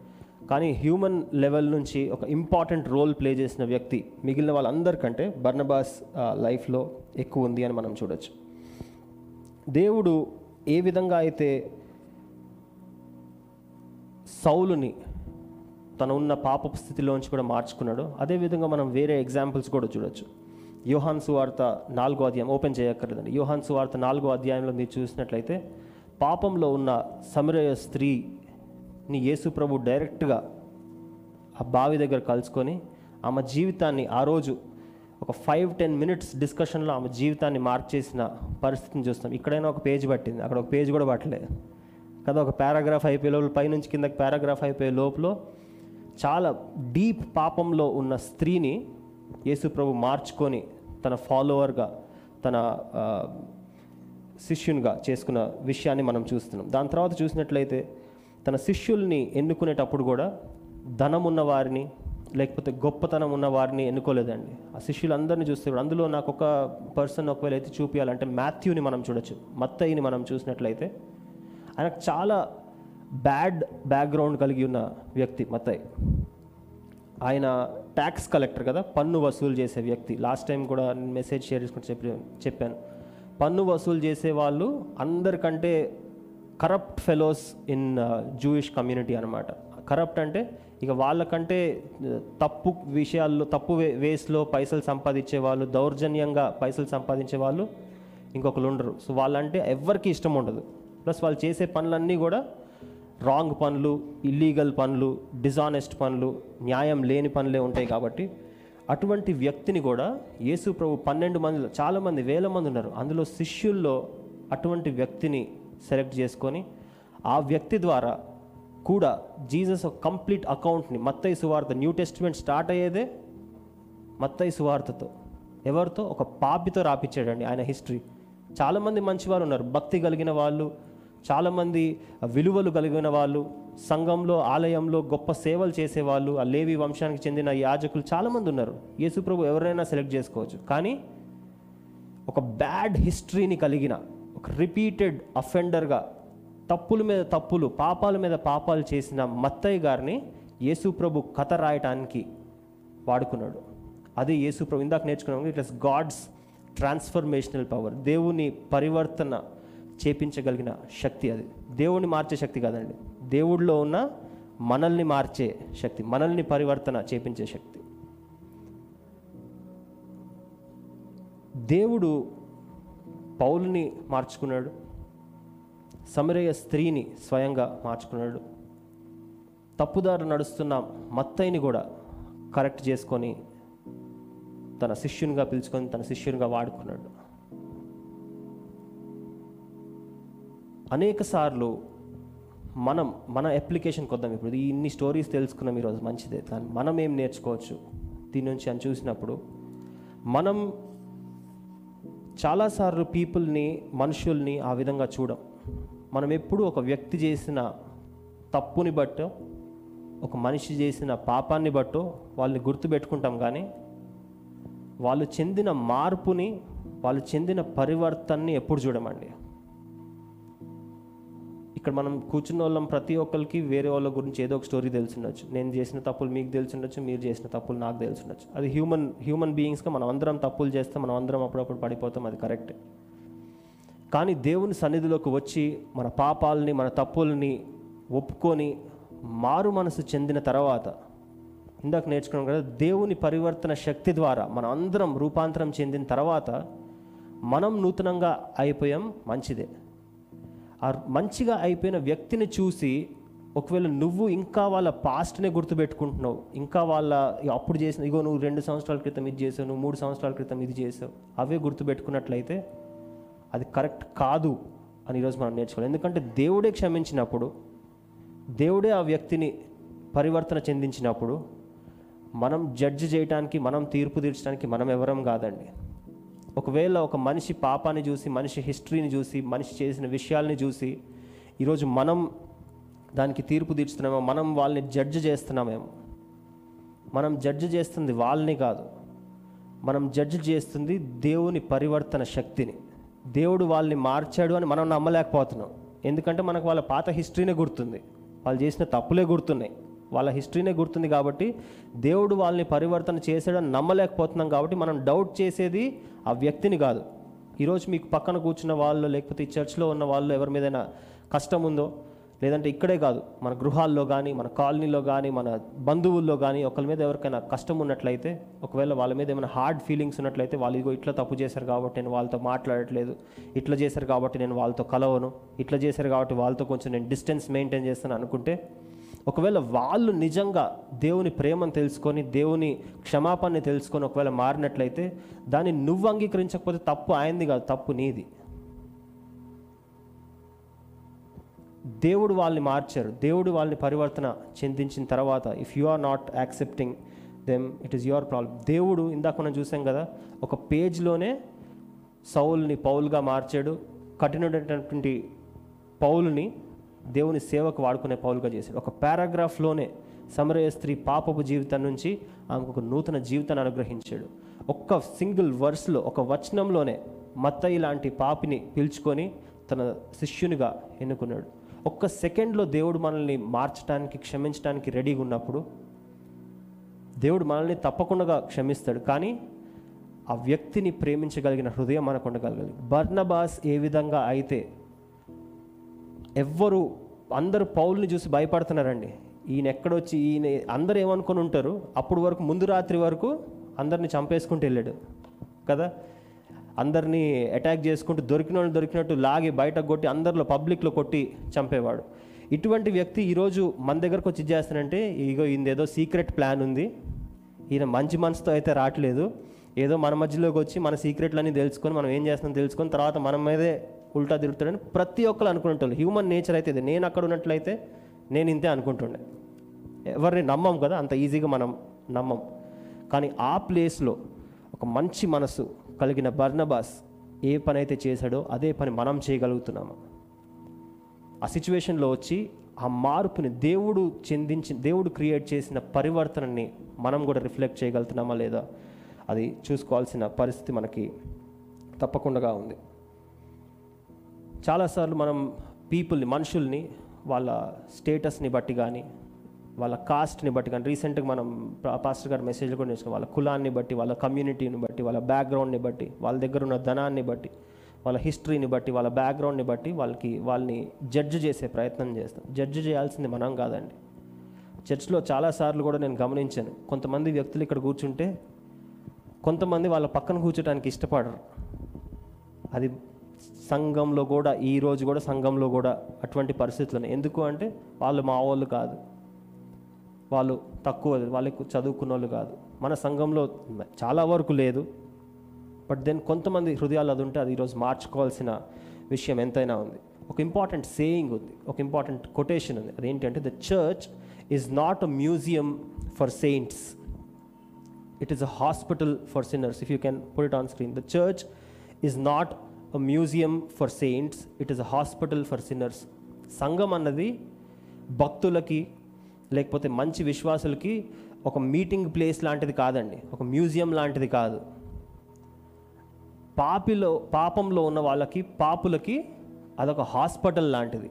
కానీ హ్యూమన్ లెవెల్ నుంచి ఒక ఇంపార్టెంట్ రోల్ ప్లే చేసిన వ్యక్తి మిగిలిన వాళ్ళందరికంటే బర్నబాస్ లైఫ్లో ఎక్కువ ఉంది అని మనం చూడొచ్చు. దేవుడు ఏ విధంగా అయితే సౌలుని తను ఉన్న పాప స్థితిలోంచి కూడా మార్చుకున్నాడు. అదేవిధంగా మనం వేరే ఎగ్జాంపుల్స్ కూడా చూడొచ్చు. యోహాన్ సువార్త నాలుగో అధ్యాయం ఓపెన్ చేయక్కర్లేదండి. యోహాన్ సువార్త నాలుగో అధ్యాయంలో మీరు చూసినట్లయితే పాపంలో ఉన్న సమరయ స్త్రీని యేసు ప్రభు డైరెక్ట్గా ఆ బావి దగ్గర కలుసుకొని ఆమె జీవితాన్ని ఆ రోజు ఒక ఫైవ్ టెన్ మినిట్స్ డిస్కషన్లో ఆమె జీవితాన్ని మార్చేసిన పరిస్థితిని చూస్తాం. ఇక్కడైనా ఒక పేజ్ పట్టింది. అక్కడ ఒక పేజ్ కూడా పట్టలేదు కదా ఒక పారాగ్రాఫ్ అయిపోయే లోపల పైనుంచి కిందకి పారాగ్రాఫ్ అయిపోయే లోపల చాలా డీప్ పాపంలో ఉన్న స్త్రీని యేసుప్రభు మార్చుకొని తన ఫాలోవర్గా తన శిష్యునిగా చేసుకున్న విషయాన్ని మనం చూస్తున్నాం. దాని తర్వాత చూసినట్లయితే తన శిష్యుల్ని ఎన్నుకునేటప్పుడు కూడా ధనం ఉన్న వారిని లేకపోతే గొప్పతనం ఉన్న వారిని ఎన్నుకోలేదండి. ఆ శిష్యులందరినీ చూస్తే అందులో నాకు ఒక పర్సన్ ఒకవేళ అయితే చూపించాలంటే మాథ్యూని మనం చూడొచ్చు. మత్తయిని మనం చూసినట్లయితే ఆయన చాలా బ్యాడ్ బ్యాక్గ్రౌండ్ కలిగి ఉన్న వ్యక్తి మతయ్ ఆయన ట్యాక్స్ కలెక్టర్ కదా పన్ను వసూలు చేసే వ్యక్తి. లాస్ట్ టైం కూడా మెసేజ్ షేర్ చేసుకుంటూ చెప్పి చెప్పాను. పన్ను వసూలు చేసే వాళ్ళు అందరికంటే corrupt fellows in Jewish community అనమాట కరప్ట్ అంటే ఇక వాళ్ళకంటే తప్పు విషయాల్లో తప్పు వే వేస్లో పైసలు సంపాదించే వాళ్ళు దౌర్జన్యంగా పైసలు సంపాదించే వాళ్ళు ఇంకొకరు ఉండరు. సో వాళ్ళంటే ఎవరికి ఇష్టం ఉండదు. ప్లస్ వాళ్ళు చేసే పనులన్నీ కూడా రాంగ్ పనులు ఇల్లీగల్ పనులు డిజానెస్ట్ పనులు న్యాయం లేని పనులే ఉంటాయి కాబట్టి అటువంటి వ్యక్తిని కూడా యేసు ప్రభు పన్నెండు మందిలో చాలామంది వేల మంది ఉన్నారు. అందులో శిష్యుల్లో అటువంటి వ్యక్తిని సెలెక్ట్ చేసుకొని ఆ వ్యక్తి ద్వారా కూడా జీసస్ కంప్లీట్ అకౌంట్ని మత్తయ్య సువార్త న్యూ టెస్ట్మెంట్ స్టార్ట్ అయ్యేదే మత్తయ్య సువార్తతో. ఎవరితో? ఒక పాపితో రాపిచ్చాడండి ఆయన హిస్టరీ. చాలామంది మంచివారు ఉన్నారు. భక్తి కలిగిన వాళ్ళు చాలామంది విలువలు కలిగిన వాళ్ళు సంఘంలో ఆలయంలో గొప్ప సేవలు చేసేవాళ్ళు ఆ లేవి వంశానికి చెందిన యాజకులు చాలామంది ఉన్నారు. యేసుప్రభు ఎవరైనా సెలెక్ట్ చేసుకోవచ్చు. కానీ ఒక బ్యాడ్ హిస్టరీని కలిగిన ఒక రిపీటెడ్ అఫెండర్గా తప్పుల మీద తప్పులు పాపాల మీద పాపాలు చేసిన మత్తయ్య గారిని యేసుప్రభు కథ రాయటానికి వాడుకున్నాడు. అది యేసుప్రభు ఇందాక నేర్చుకున్నాము it is God's transformational power. దేవుని పరివర్తన చేపించగలిగిన శక్తి అది. దేవుణ్ణి మార్చే శక్తి కాదండి. దేవుడిలో ఉన్న మనల్ని మార్చే శక్తి మనల్ని పరివర్తన చేపించే శక్తి. దేవుడు పౌలుని మార్చుకున్నాడు. సమరయ స్త్రీని స్వయంగా మార్చుకున్నాడు. తప్పుదారు నడుస్తున్న మత్తైని కూడా కరెక్ట్ చేసుకొని తన శిష్యునిగా పిలుచుకొని తన శిష్యునిగా వాడుకున్నాడు. అనేకసార్లు మనం మన అప్లికేషన్ కొద్దాం. ఇప్పుడు ఇన్ని స్టోరీస్ తెలుసుకున్నాం ఈరోజు మంచిదే. కానీ మనం ఏం నేర్చుకోవచ్చు? దీని నుంచి అని చూసినప్పుడు మనం చాలాసార్లు పీపుల్ని మనుషుల్ని ఆ విధంగా చూడం. మనం ఎప్పుడు ఒక వ్యక్తి చేసిన తప్పుని బట్టో ఒక మనిషి చేసిన పాపాన్ని బట్టో వాళ్ళని గుర్తుపెట్టుకుంటాం కానీ వాళ్ళు చెందిన మార్పుని వాళ్ళు చెందిన పరివర్తనని ఎప్పుడు చూడమండి. ఇక్కడ మనం కూర్చున్న వాళ్ళం ప్రతి ఒక్కరికి వేరే వాళ్ళ గురించి ఏదో ఒక స్టోరీ తెలుసుండొచ్చు. నేను చేసిన తప్పులు మీకు తెలుసుండొచ్చు మీరు చేసిన తప్పులు నాకు తెలుసుండొచ్చు. అది హ్యూమన్ హ్యూమన్ బీయింగ్స్గా మనం అందరం తప్పులు చేస్తాం మనం అందరం అప్పుడప్పుడు పడిపోతాం అది కరెక్ట్ కానీ దేవుని సన్నిధిలోకి వచ్చి మన పాపాలని మన తప్పుల్ని ఒప్పుకొని మారు మనసు చెందిన తర్వాత ఇందాక నేర్చుకున్నాం కదా దేవుని పరివర్తన శక్తి ద్వారా మనం అందరం రూపాంతరం చెందిన తర్వాత మనం నూతనంగా అయిపోయాం మంచిదే. ఆ మంచిగా అయిపోయిన వ్యక్తిని చూసి ఒకవేళ నువ్వు ఇంకా వాళ్ళ పాస్ట్నే గుర్తుపెట్టుకుంటున్నావు ఇంకా వాళ్ళ అప్పుడు చేసిన ఇగో నువ్వు రెండు సంవత్సరాల క్రితం ఇది చేసావు నువ్వు మూడు సంవత్సరాల క్రితం ఇది చేసావు అవే గుర్తుపెట్టుకున్నట్లయితే అది కరెక్ట్ కాదు అని ఈరోజు మనం నేర్చుకోవాలి. ఎందుకంటే దేవుడే క్షమించినప్పుడు దేవుడే ఆ వ్యక్తిని పరివర్తన చెందించినప్పుడు మనం జడ్జ్ చేయడానికి మనం తీర్పు తీర్చడానికి మనం ఎవరం కాదండి. ఒకవేళ ఒక మనిషి పాపాన్ని చూసి మనిషి హిస్టరీని చూసి మనిషి చేసిన విషయాల్ని చూసి ఈరోజు మనం దానికి తీర్పు తీర్చుతున్నామో మనం వాళ్ళని జడ్జ్ చేస్తున్నామేమో. మనం జడ్జ్ చేస్తుంది వాళ్ళని కాదు. మనం జడ్జ్ చేస్తుంది దేవుని పరివర్తన శక్తిని. దేవుడు వాళ్ళని మార్చాడు అని మనం నమ్మలేకపోతున్నాం. ఎందుకంటే మనకు వాళ్ళ పాత హిస్టరీనే గుర్తుంది. వాళ్ళు చేసిన తప్పులే గుర్తున్నాయి. వాళ్ళ హిస్టరీనే గుర్తుంది కాబట్టి దేవుడు వాళ్ళని పరివర్తన చేసాడని నమ్మలేకపోతున్నాం కాబట్టి మనం డౌట్ చేసేది ఆ వ్యక్తిని కాదు. ఈరోజు మీకు పక్కన కూర్చున్న వాళ్ళు లేకపోతే ఈ చర్చ్లో ఉన్న వాళ్ళు ఎవరి మీదైనా కష్టం ఉందో లేదంటే ఇక్కడే కాదు మన గృహాల్లో కానీ మన కాలనీలో కానీ మన బంధువుల్లో కానీ ఒకరి మీద ఎవరికైనా కష్టం ఉన్నట్లయితే ఒకవేళ వాళ్ళ మీద ఏమైనా హార్డ్ ఫీలింగ్స్ ఉన్నట్లయితే వాళ్ళు ఇదిగో ఇట్లా తప్పు చేశారు కాబట్టి నేను వాళ్ళతో మాట్లాడట్లేదు ఇట్లా చేశారు కాబట్టి నేను వాళ్ళతో కలవను ఇట్లా చేశారు కాబట్టి వాళ్ళతో కొంచెం నేను డిస్టెన్స్ మెయింటైన్ చేస్తాను అనుకుంటే ఒకవేళ వాళ్ళు నిజంగా దేవుని ప్రేమను తెలుసుకొని దేవుని క్షమాపణని తెలుసుకొని ఒకవేళ మారినట్లయితే దాన్ని నువ్వు అంగీకరించకపోతే తప్పు ఆయనది కాదు తప్పు నీది. దేవుడు వాళ్ళని మార్చారు. దేవుడు వాళ్ళని పరివర్తన చెందించిన తర్వాత if you are not accepting them it is your problem దేవుడు ఇందాక మనం చూసాం కదా ఒక పేజ్లోనే సౌల్ని పౌల్గా మార్చాడు. కఠినమైనటువంటి పౌల్ని దేవుని సేవకు వాడుకునే పౌలుగా చేశాడు. ఒక పారాగ్రాఫ్లోనే సమరయ స్త్రీ పాపపు జీవితం నుంచి ఆమెకు ఒక నూతన జీవితాన్ని అనుగ్రహించాడు. ఒక్క సింగిల్ వర్స్లో ఒక వచనంలోనే మత్తయి లాంటి పాపిని పిలుచుకొని తన శిష్యునిగా ఎన్నుకున్నాడు. ఒక్క సెకండ్లో దేవుడు మనల్ని మార్చడానికి క్షమించడానికి రెడీగా ఉన్నప్పుడు దేవుడు మనల్ని తప్పకుండా క్షమిస్తాడు. కానీ ఆ వ్యక్తిని ప్రేమించగలిగిన హృదయం మనకు ఉండగలగాలి. బర్నబాస్ ఏ విధంగా అయితే ఎవ్వరు అందరూ పౌల్ని చూసి భయపడుతున్నారండి. ఈయన ఎక్కడొచ్చి ఈయన అందరు ఏమనుకొని ఉంటారు? అప్పుడు వరకు ముందు రాత్రి వరకు అందరిని చంపేసుకుంటూ వెళ్ళాడు. కదా? అందరినీ అటాక్ చేసుకుంటూ దొరికిన వాళ్ళు దొరికినట్టు లాగి బయటకు కొట్టి అందరిలో పబ్లిక్లో కొట్టి చంపేవాడు. ఇటువంటి వ్యక్తి ఈరోజు మన దగ్గరకు వచ్చి చేస్తానంటే ఇగో ఏదో సీక్రెట్ ప్లాన్ ఉంది. ఈయన మంచి మనసుతో అయితే రావట్లేదు. ఏదో మన మధ్యలోకి వచ్చి మన సీక్రెట్లన్నీ తెలుసుకొని మనం ఏం చేస్తున్నాం తెలుసుకొని తర్వాత మన మీదే ఉల్టా తిరుగుతాడని ప్రతి ఒక్కరు అనుకుంటుండే. హ్యూమన్ నేచర్ అయితే ఇది. నేను అక్కడ ఉన్నట్లయితే నేను ఇంతే అనుకుంటుండే. ఎవరిని నమ్మం కదా అంత ఈజీగా మనం నమ్మం. కానీ ఆ ప్లేస్లో ఒక మంచి మనసు కలిగిన బర్నబాస్ ఏ పని అయితే చేశాడో అదే పని మనం చేయగలుగుతున్నాము. ఆ సిచ్యువేషన్లో వచ్చి ఆ మార్పుని దేవుడు చెందించి దేవుడు క్రియేట్ చేసిన పరివర్తనని మనం కూడా రిఫ్లెక్ట్ చేయగలుగుతున్నామా లేదా అది చూసుకోవాల్సిన పరిస్థితి మనకి తప్పకుండా ఉంది. చాలాసార్లు మనం పీపుల్ని మనుషుల్ని వాళ్ళ స్టేటస్ని బట్టి కానీ వాళ్ళ కాస్ట్ని బట్టి కానీ రీసెంట్గా మనం పాస్టర్ గారి మెసేజ్ కూడా నేర్చుకున్నాం. వాళ్ళ కులాన్ని బట్టి వాళ్ళ కమ్యూనిటీని బట్టి వాళ్ళ బ్యాక్గ్రౌండ్ని బట్టి వాళ్ళ దగ్గర ఉన్న ధనాన్ని బట్టి వాళ్ళ హిస్టరీని బట్టి వాళ్ళ బ్యాక్గ్రౌండ్ని బట్టి వాళ్ళకి వాళ్ళని జడ్జ్ చేసే ప్రయత్నం చేస్తాం. జడ్జ్ చేయాల్సింది మనం కాదండి. చర్చ్లో చాలాసార్లు కూడా నేను గమనించాను. కొంతమంది వ్యక్తులు ఇక్కడ కూర్చుంటే కొంతమంది వాళ్ళ పక్కన కూర్చోడానికి ఇష్టపడరు. అది సంఘంలో కూడా ఈ రోజు కూడా సంఘంలో కూడా అటువంటి పరిస్థితులు ఉన్నాయి. ఎందుకు అంటే వాళ్ళు మా వాళ్ళు కాదు. వాళ్ళు తక్కువ వాళ్ళకు చదువుకున్న వాళ్ళు కాదు. మన సంఘంలో చాలా వరకు లేదు. బట్ దెన్ కొంతమంది హృదయాలు అది ఉంటే అది ఈరోజు మార్చుకోవాల్సిన విషయం ఎంతైనా ఉంది. ఒక ఇంపార్టెంట్ సేయింగ్ ఉంది. ఒక ఇంపార్టెంట్ కొటేషన్ ఉంది. అదేంటంటే the church is not a museum for saints it is a hospital for sinners if you can put it on screen the church is not a museum for saints it is a hospital for sinners. సంఘం అన్నది భక్తులకి లేకపోతే మంచి విశ్వాసులకి ఒక meeting place లాంటిది కాదండి. ఒక museum లాంటిది కాదు. పాపిలో పాపంలో ఉన్న వాళ్ళకి పాపులకి అదొక హాస్పిటల్ లాంటిది.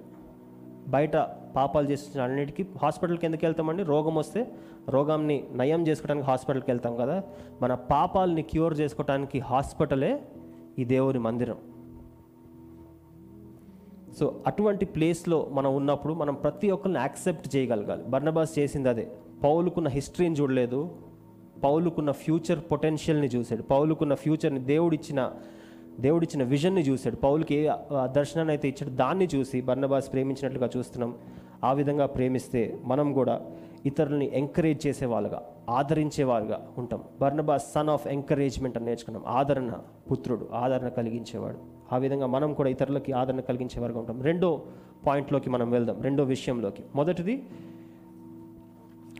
బయట పాపాలు చేసిన అన్నిటికీ హాస్పిటల్కి ఎందుకు వెళ్తామండి? రోగం వస్తే రోగాన్ని నయం చేసుకోవడానికి హాస్పిటల్కి వెళ్తాం కదా. మన పాపాలని క్యూర్ చేసుకోవడానికి హాస్పిటలే ఈ దేవుని మందిరం. సో అటువంటి ప్లేస్లో మనం ఉన్నప్పుడు మనం ప్రతి ఒక్కరిని యాక్సెప్ట్ చేయగలగాలి. బర్నబాస్ చేసింది అదే. పౌలుకున్న హిస్టరీని చూడలేదు. పౌలుకున్న ఫ్యూచర్ పొటెన్షియల్ని చూశాడు. పౌలుకున్న ఫ్యూచర్ని దేవుడిచ్చిన దేవుడిచ్చిన విజన్ని చూశాడు. పౌలుకి ఏ దర్శనాన్ని అయితే ఇచ్చాడు దాన్ని చూసి బర్నబాస్ ప్రేమించినట్లుగా చూస్తున్నాం. ఆ విధంగా ప్రేమిస్తే మనం కూడా ఇతరులని ఎంకరేజ్ చేసేవాళ్ళుగా ఆదరించేవారుగా ఉంటాం. బర్నబా సన్ ఆఫ్ ఎంకరేజ్మెంట్ అని నేర్చుకున్నాం. ఆదరణ పుత్రుడు ఆదరణ కలిగించేవాడు. ఆ విధంగా మనం కూడా ఇతరులకి ఆదరణ కలిగించేవారుగా ఉంటాం. రెండో పాయింట్లోకి మనం వెళ్దాం. రెండో విషయంలోకి. మొదటిది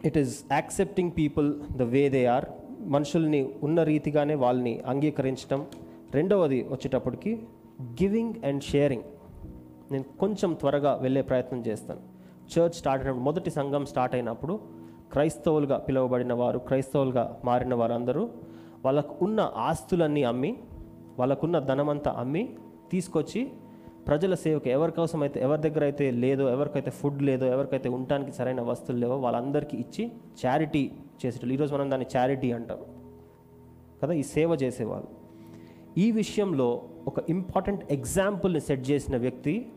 it is accepting people the way they are మనుషుల్ని ఉన్న రీతిగానే వాళ్ళని అంగీకరించడం రెండవది వచ్చేటప్పటికి గివింగ్ అండ్ షేరింగ్ నేను కొంచెం త్వరగా వెళ్ళే ప్రయత్నం చేస్తాను. చర్చ్ స్టార్ట్ అయినప్పుడు మొదటి సంఘం స్టార్ట్ అయినప్పుడు క్రైస్తవులుగా పిలువబడిన వారు క్రైస్తవులుగా మారిన వారందరూ వాళ్ళకు ఉన్న ఆస్తులన్నీ అమ్మి వాళ్ళకున్న ధనమంతా అమ్మి తీసుకొచ్చి ప్రజల సేవకు ఎవరి కోసం అయితే ఎవరి దగ్గర అయితే లేదో ఎవరికైతే ఫుడ్ లేదో ఎవరికైతే ఉండటానికి సరైన వస్తువులు లేవో వాళ్ళందరికీ ఇచ్చి చారిటీ చేసేటోళ్ళు. ఈరోజు మనం దాన్ని చారిటీ అంటాం. కదా ఈ సేవ చేసేవాళ్ళు. ఈ విషయంలో ఒక ఇంపార్టెంట్ ఎగ్జాంపుల్ని సెట్ చేసిన వ్యక్తి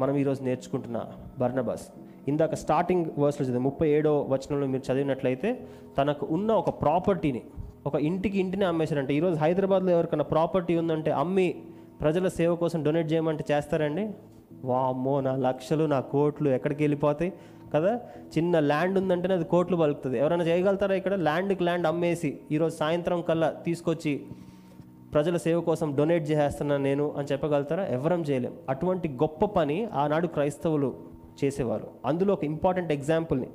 మనం ఈరోజు నేర్చుకుంటున్న బర్నబాస్. ఇందాక స్టార్టింగ్ వర్స్లో చదివి ముప్పై ఏడో వచనంలో మీరు చదివినట్లయితే తనకు ఉన్న ఒక ప్రాపర్టీని ఒక ఇంటికి ఇంటిని అమ్మేశారంటే. ఈరోజు హైదరాబాద్లో ఎవరికైనా ప్రాపర్టీ ఉందంటే అమ్మి ప్రజల సేవ కోసం డొనేట్ చేయమంటే చేస్తారండి? వామ్మో నా లక్షలు నా కోట్లు ఎక్కడికి వెళ్ళిపోతాయి? కదా? చిన్న ల్యాండ్ ఉందంటేనే అది కోట్లు పలుకుతుంది. ఎవరైనా చేయగలుగుతారా ఇక్కడ? ల్యాండ్కి ల్యాండ్ అమ్మేసి ఈరోజు సాయంత్రం కల్లా తీసుకొచ్చి ప్రజల సేవ కోసం డొనేట్ చేసేస్తున్నాను నేను అని చెప్పగలుగుతారా? ఎవరం చేయలేం. అటువంటి గొప్ప పని ఆనాడు క్రైస్తవులు చేసేవారు. అందులో ఒక ఇంపార్టెంట్ ఎగ్జాంపుల్ని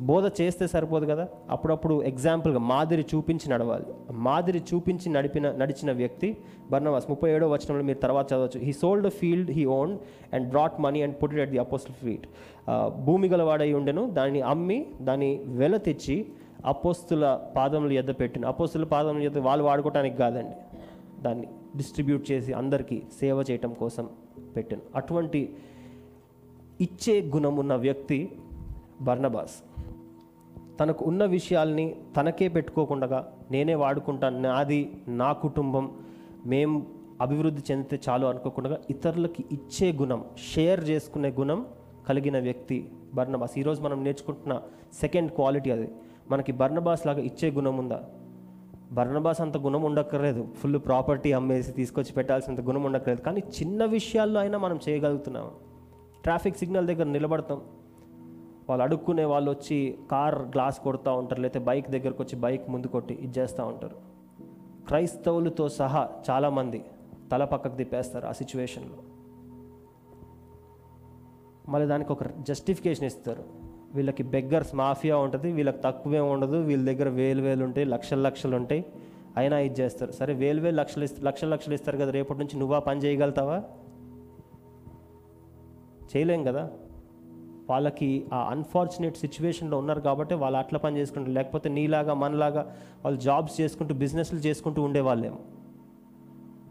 బోధ చేస్తే సరిపోదు కదా? అప్పుడప్పుడు ఎగ్జాంపుల్గా మాదిరి చూపించి నడవాలి. మాదిరి చూపించి నడిపిన నడిచిన వ్యక్తి బర్నవాస్ ముప్పై ఏడో వచనంలో మీరు తర్వాత చదవచ్చు. He sold field he own and brought money and put it at the apostle feet భూమి గలవాడై ఉండెను దాన్ని అమ్మి దాన్ని వెల తెచ్చి అపోస్తుల పాదములు ఎద్ద పెట్టిన. అపోస్తుల పాదములు ఎద్ద వాళ్ళు వాడుకోవటానికి కాదండి. దాన్ని డిస్ట్రిబ్యూట్ చేసి అందరికీ సేవ చేయటం కోసం పెట్టాను. అటువంటి ఇచ్చే గుణం ఉన్న వ్యక్తి బర్ణబాస్ తనకు ఉన్న విషయాల్ని తనకే పెట్టుకోకుండా నేనే వాడుకుంటాను నాది నా కుటుంబం మేం అభివృద్ధి చెందితే చాలు అనుకోకుండా ఇతరులకి ఇచ్చే గుణం షేర్ చేసుకునే గుణం కలిగిన వ్యక్తి బర్ణబాస్ ఈరోజు మనం నేర్చుకుంటున్న సెకండ్ క్వాలిటీ అది. మనకి బర్ణబాస్ లాగా ఇచ్చే గుణం ఉందా? బర్ణబాస్ అంత గుణం ఉండక్కర్లేదు. ఫుల్ ప్రాపర్టీ అమ్మేసి తీసుకొచ్చి పెట్టాల్సినంత గుణం ఉండక్కర్లేదు. కానీ చిన్న విషయాల్లో అయినా మనం చేయగలుగుతున్నాం. ట్రాఫిక్ సిగ్నల్ దగ్గర నిలబడతాం. వాళ్ళు అడుక్కునే వాళ్ళు వచ్చి కార్ గ్లాస్ కొడుతూ ఉంటారు లేకపోతే బైక్ దగ్గరకు వచ్చి బైక్ ముందు కొట్టి ఇది చేస్తూ ఉంటారు. క్రైస్తవులతో సహా చాలామంది తల పక్కకు తిప్పేస్తారు ఆ సిచ్యువేషన్లో. మళ్ళీ దానికి ఒక జస్టిఫికేషన్ ఇస్తారు. వీళ్ళకి బెగ్గర్స్ మాఫియా ఉంటుంది వీళ్ళకి తక్కువే ఉండదు వీళ్ళ దగ్గర వేలు వేలు ఉంటాయి లక్షల లక్షలు ఉంటాయి. అయినా ఇది చేస్తారు. సరే వేలు వేలు లక్షలు ఇస్తారు లక్షల లక్షలు ఇస్తారు కదా రేపటి నుంచి నువ్వా పని చేయగలుగుతావా? చేయలేం కదా. వాళ్ళకి ఆ అన్ఫార్చునేట్ సిచ్యువేషన్లో ఉన్నారు కాబట్టి వాళ్ళు అట్లా పని చేసుకుంటారు. లేకపోతే నీలాగా మనలాగా వాళ్ళు జాబ్స్ చేసుకుంటూ బిజినెస్లు చేసుకుంటూ ఉండేవాళ్ళేమో.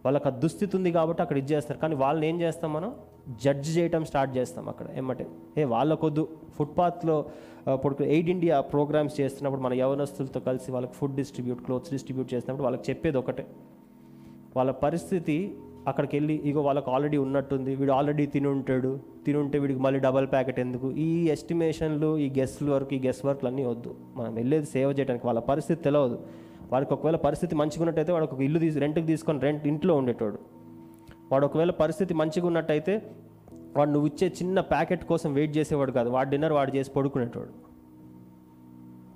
వాళ్ళకి ఆ దుస్థితి ఉంది కాబట్టి అక్కడ ఇది చేస్తారు. కానీ వాళ్ళని ఏం చేస్తాం మనం? జడ్జ్ చేయటం స్టార్ట్ చేస్తాం అక్కడ. ఏమంటే ఏ వాళ్ళకొద్దు. ఫుట్పాత్లో ఇప్పుడు ఎయిడ్ ఇండియా ప్రోగ్రామ్స్ చేస్తున్నప్పుడు మన యవనస్తులతో కలిసి వాళ్ళకి ఫుడ్ డిస్ట్రిబ్యూట్ క్లోత్స్ డిస్ట్రిబ్యూట్ చేసినప్పుడు వాళ్ళకి చెప్పేది ఒకటే. వాళ్ళ పరిస్థితి అక్కడికి వెళ్ళి ఇగో వాళ్ళకి ఆల్రెడీ ఉన్నట్టుంది వీడు ఆల్రెడీ తిని ఉంటాడు తిని ఉంటే వీడికి మళ్ళీ డబల్ ప్యాకెట్ ఎందుకు? ఈ ఎస్టిమేషన్లు ఈ గెస్ట్లు వర్క్ ఈ గెస్ వర్క్లు అన్నీ వద్దు. మనం వెళ్ళేది సేవ చేయడానికి వాళ్ళ పరిస్థితి తెలియదు వాడికి ఒకవేళ పరిస్థితి మంచిగా ఉన్నట్టయితే వాడు ఒక ఇల్లు తీసి రెంట్కి తీసుకొని రెంట్ ఇంట్లో ఉండేటోడు. వాడు ఒకవేళ పరిస్థితి మంచిగా ఉన్నట్టయితే వాడు నువ్వు ఇచ్చే చిన్న ప్యాకెట్ కోసం వెయిట్ చేసేవాడు కాదు. వాడు డిన్నర్ వాడు చేసి పడుకునేటోడు.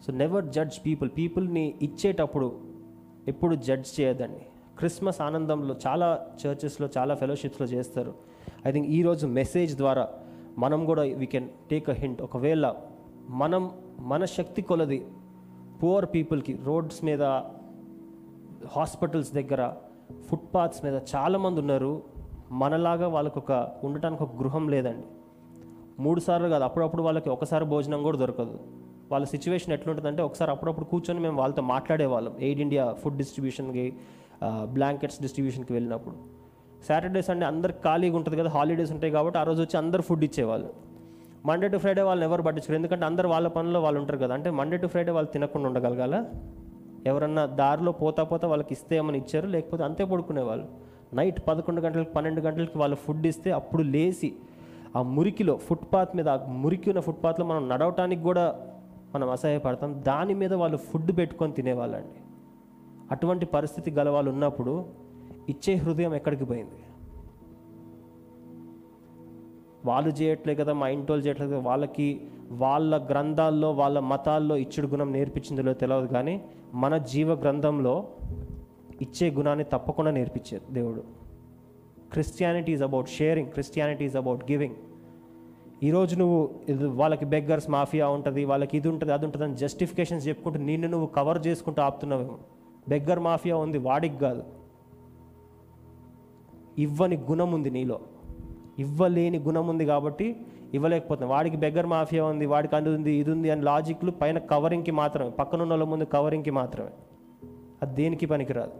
So never judge people. పీపుల్ని ఇచ్చేటప్పుడు ఎప్పుడు జడ్జ్ చేయదండి క్రిస్మస్ ఆనందంలో చాలా చర్చెస్లో చాలా ఫెలోషిప్స్లో చేస్తారు. ఐ థింక్ ఈరోజు మెసేజ్ ద్వారా మనం కూడా we can take a hint ఒకవేళ మనం మన శక్తి కొలది పువర్ పీపుల్కి రోడ్స్ మీద హాస్పిటల్స్ దగ్గర ఫుట్పాత్స్ మీద చాలామంది ఉన్నారు. మనలాగా వాళ్ళకు ఒక ఉండటానికి ఒక గృహం లేదండి. మూడు సార్లు కాదు అప్పుడప్పుడు వాళ్ళకి ఒకసారి భోజనం కూడా దొరకదు. వాళ్ళ సిచ్యువేషన్ ఎట్లుంటుందంటే ఒకసారి అప్పుడప్పుడు కూర్చొని మేము వాళ్ళతో మాట్లాడేవాళ్ళం. ఎయిడ్ ఇండియా ఫుడ్ డిస్ట్రిబ్యూషన్కి బ్లాంకెట్స్ డిస్ట్రిబ్యూషన్కి వెళ్ళినప్పుడు. సాటర్డే సండే అందరు ఖాళీగా ఉంటుంది కదా హాలిడేస్ ఉంటాయి కాబట్టి ఆ రోజు వచ్చి అందరు ఫుడ్ ఇచ్చేవాళ్ళు. మండే టు ఫ్రైడే వాళ్ళని ఎవరు పట్టించుకోరు ఎందుకంటే అందరు వాళ్ళ పనిలో వాళ్ళు ఉంటారు కదా అంటే మండే టు ఫ్రైడే వాళ్ళు తినకుండా ఉండగలగాల? ఎవరన్నా దారిలో పోతా పోతా వాళ్ళకి ఇస్తే ఏమని ఇచ్చారు? లేకపోతే అంతే పడుకునేవాళ్ళు. నైట్ పదకొండు గంటలకు పన్నెండు గంటలకి వాళ్ళు ఫుడ్ ఇస్తే అప్పుడు లేచి ఆ మురికిలో ఫుట్పాత్ మీద ఆ మురికి ఉన్న ఫుట్పాత్లో మనం నడవటానికి కూడా మనం అసహాయపడతాం. దాని మీద వాళ్ళు ఫుడ్ పెట్టుకొని తినేవాళ్ళండి. అటువంటి పరిస్థితి గల వాళ్ళు ఉన్నప్పుడు ఇచ్చే హృదయం ఎక్కడికి పోయింది? వాళ్ళు చేయట్లే కదా మా ఇంటి వాళ్ళు చేయట్లేదు కదా వాళ్ళకి వాళ్ళ గ్రంథాల్లో వాళ్ళ మతాల్లో ఇచ్చుడు గుణం నేర్పించిందో తెలియదు కానీ మన జీవ గ్రంథంలో ఇచ్చే గుణాన్ని తప్పకుండా నేర్పించారు దేవుడు. Christianity is about sharing Christianity is about giving ఈరోజు నువ్వు ఇది వాళ్ళకి బెగ్గర్స్ మాఫియా ఉంటుంది వాళ్ళకి ఇది ఉంటుంది అది ఉంటుంది అని జస్టిఫికేషన్స్ చెప్పుకుంటూ నిన్ను నువ్వు కవర్ చేసుకుంటూ ఆపుతున్నావేమో. బెగ్గర్ మాఫియా ఉంది వాడికి కాదు. ఇవ్వని గుణం ఉంది నీలో. ఇవ్వలేని గుణం ఉంది కాబట్టి ఇవ్వలేకపోతున్నాం వాడికి బెగ్గర్ మాఫియా ఉంది వాడికి అది ఉంది ఇది ఉంది అని లాజిక్లు పైన కవరింగ్కి మాత్రమే పక్కన ఉన్న వాళ్ళ ముందు కవరింగ్కి మాత్రమే. అది దేనికి పనికిరాదు?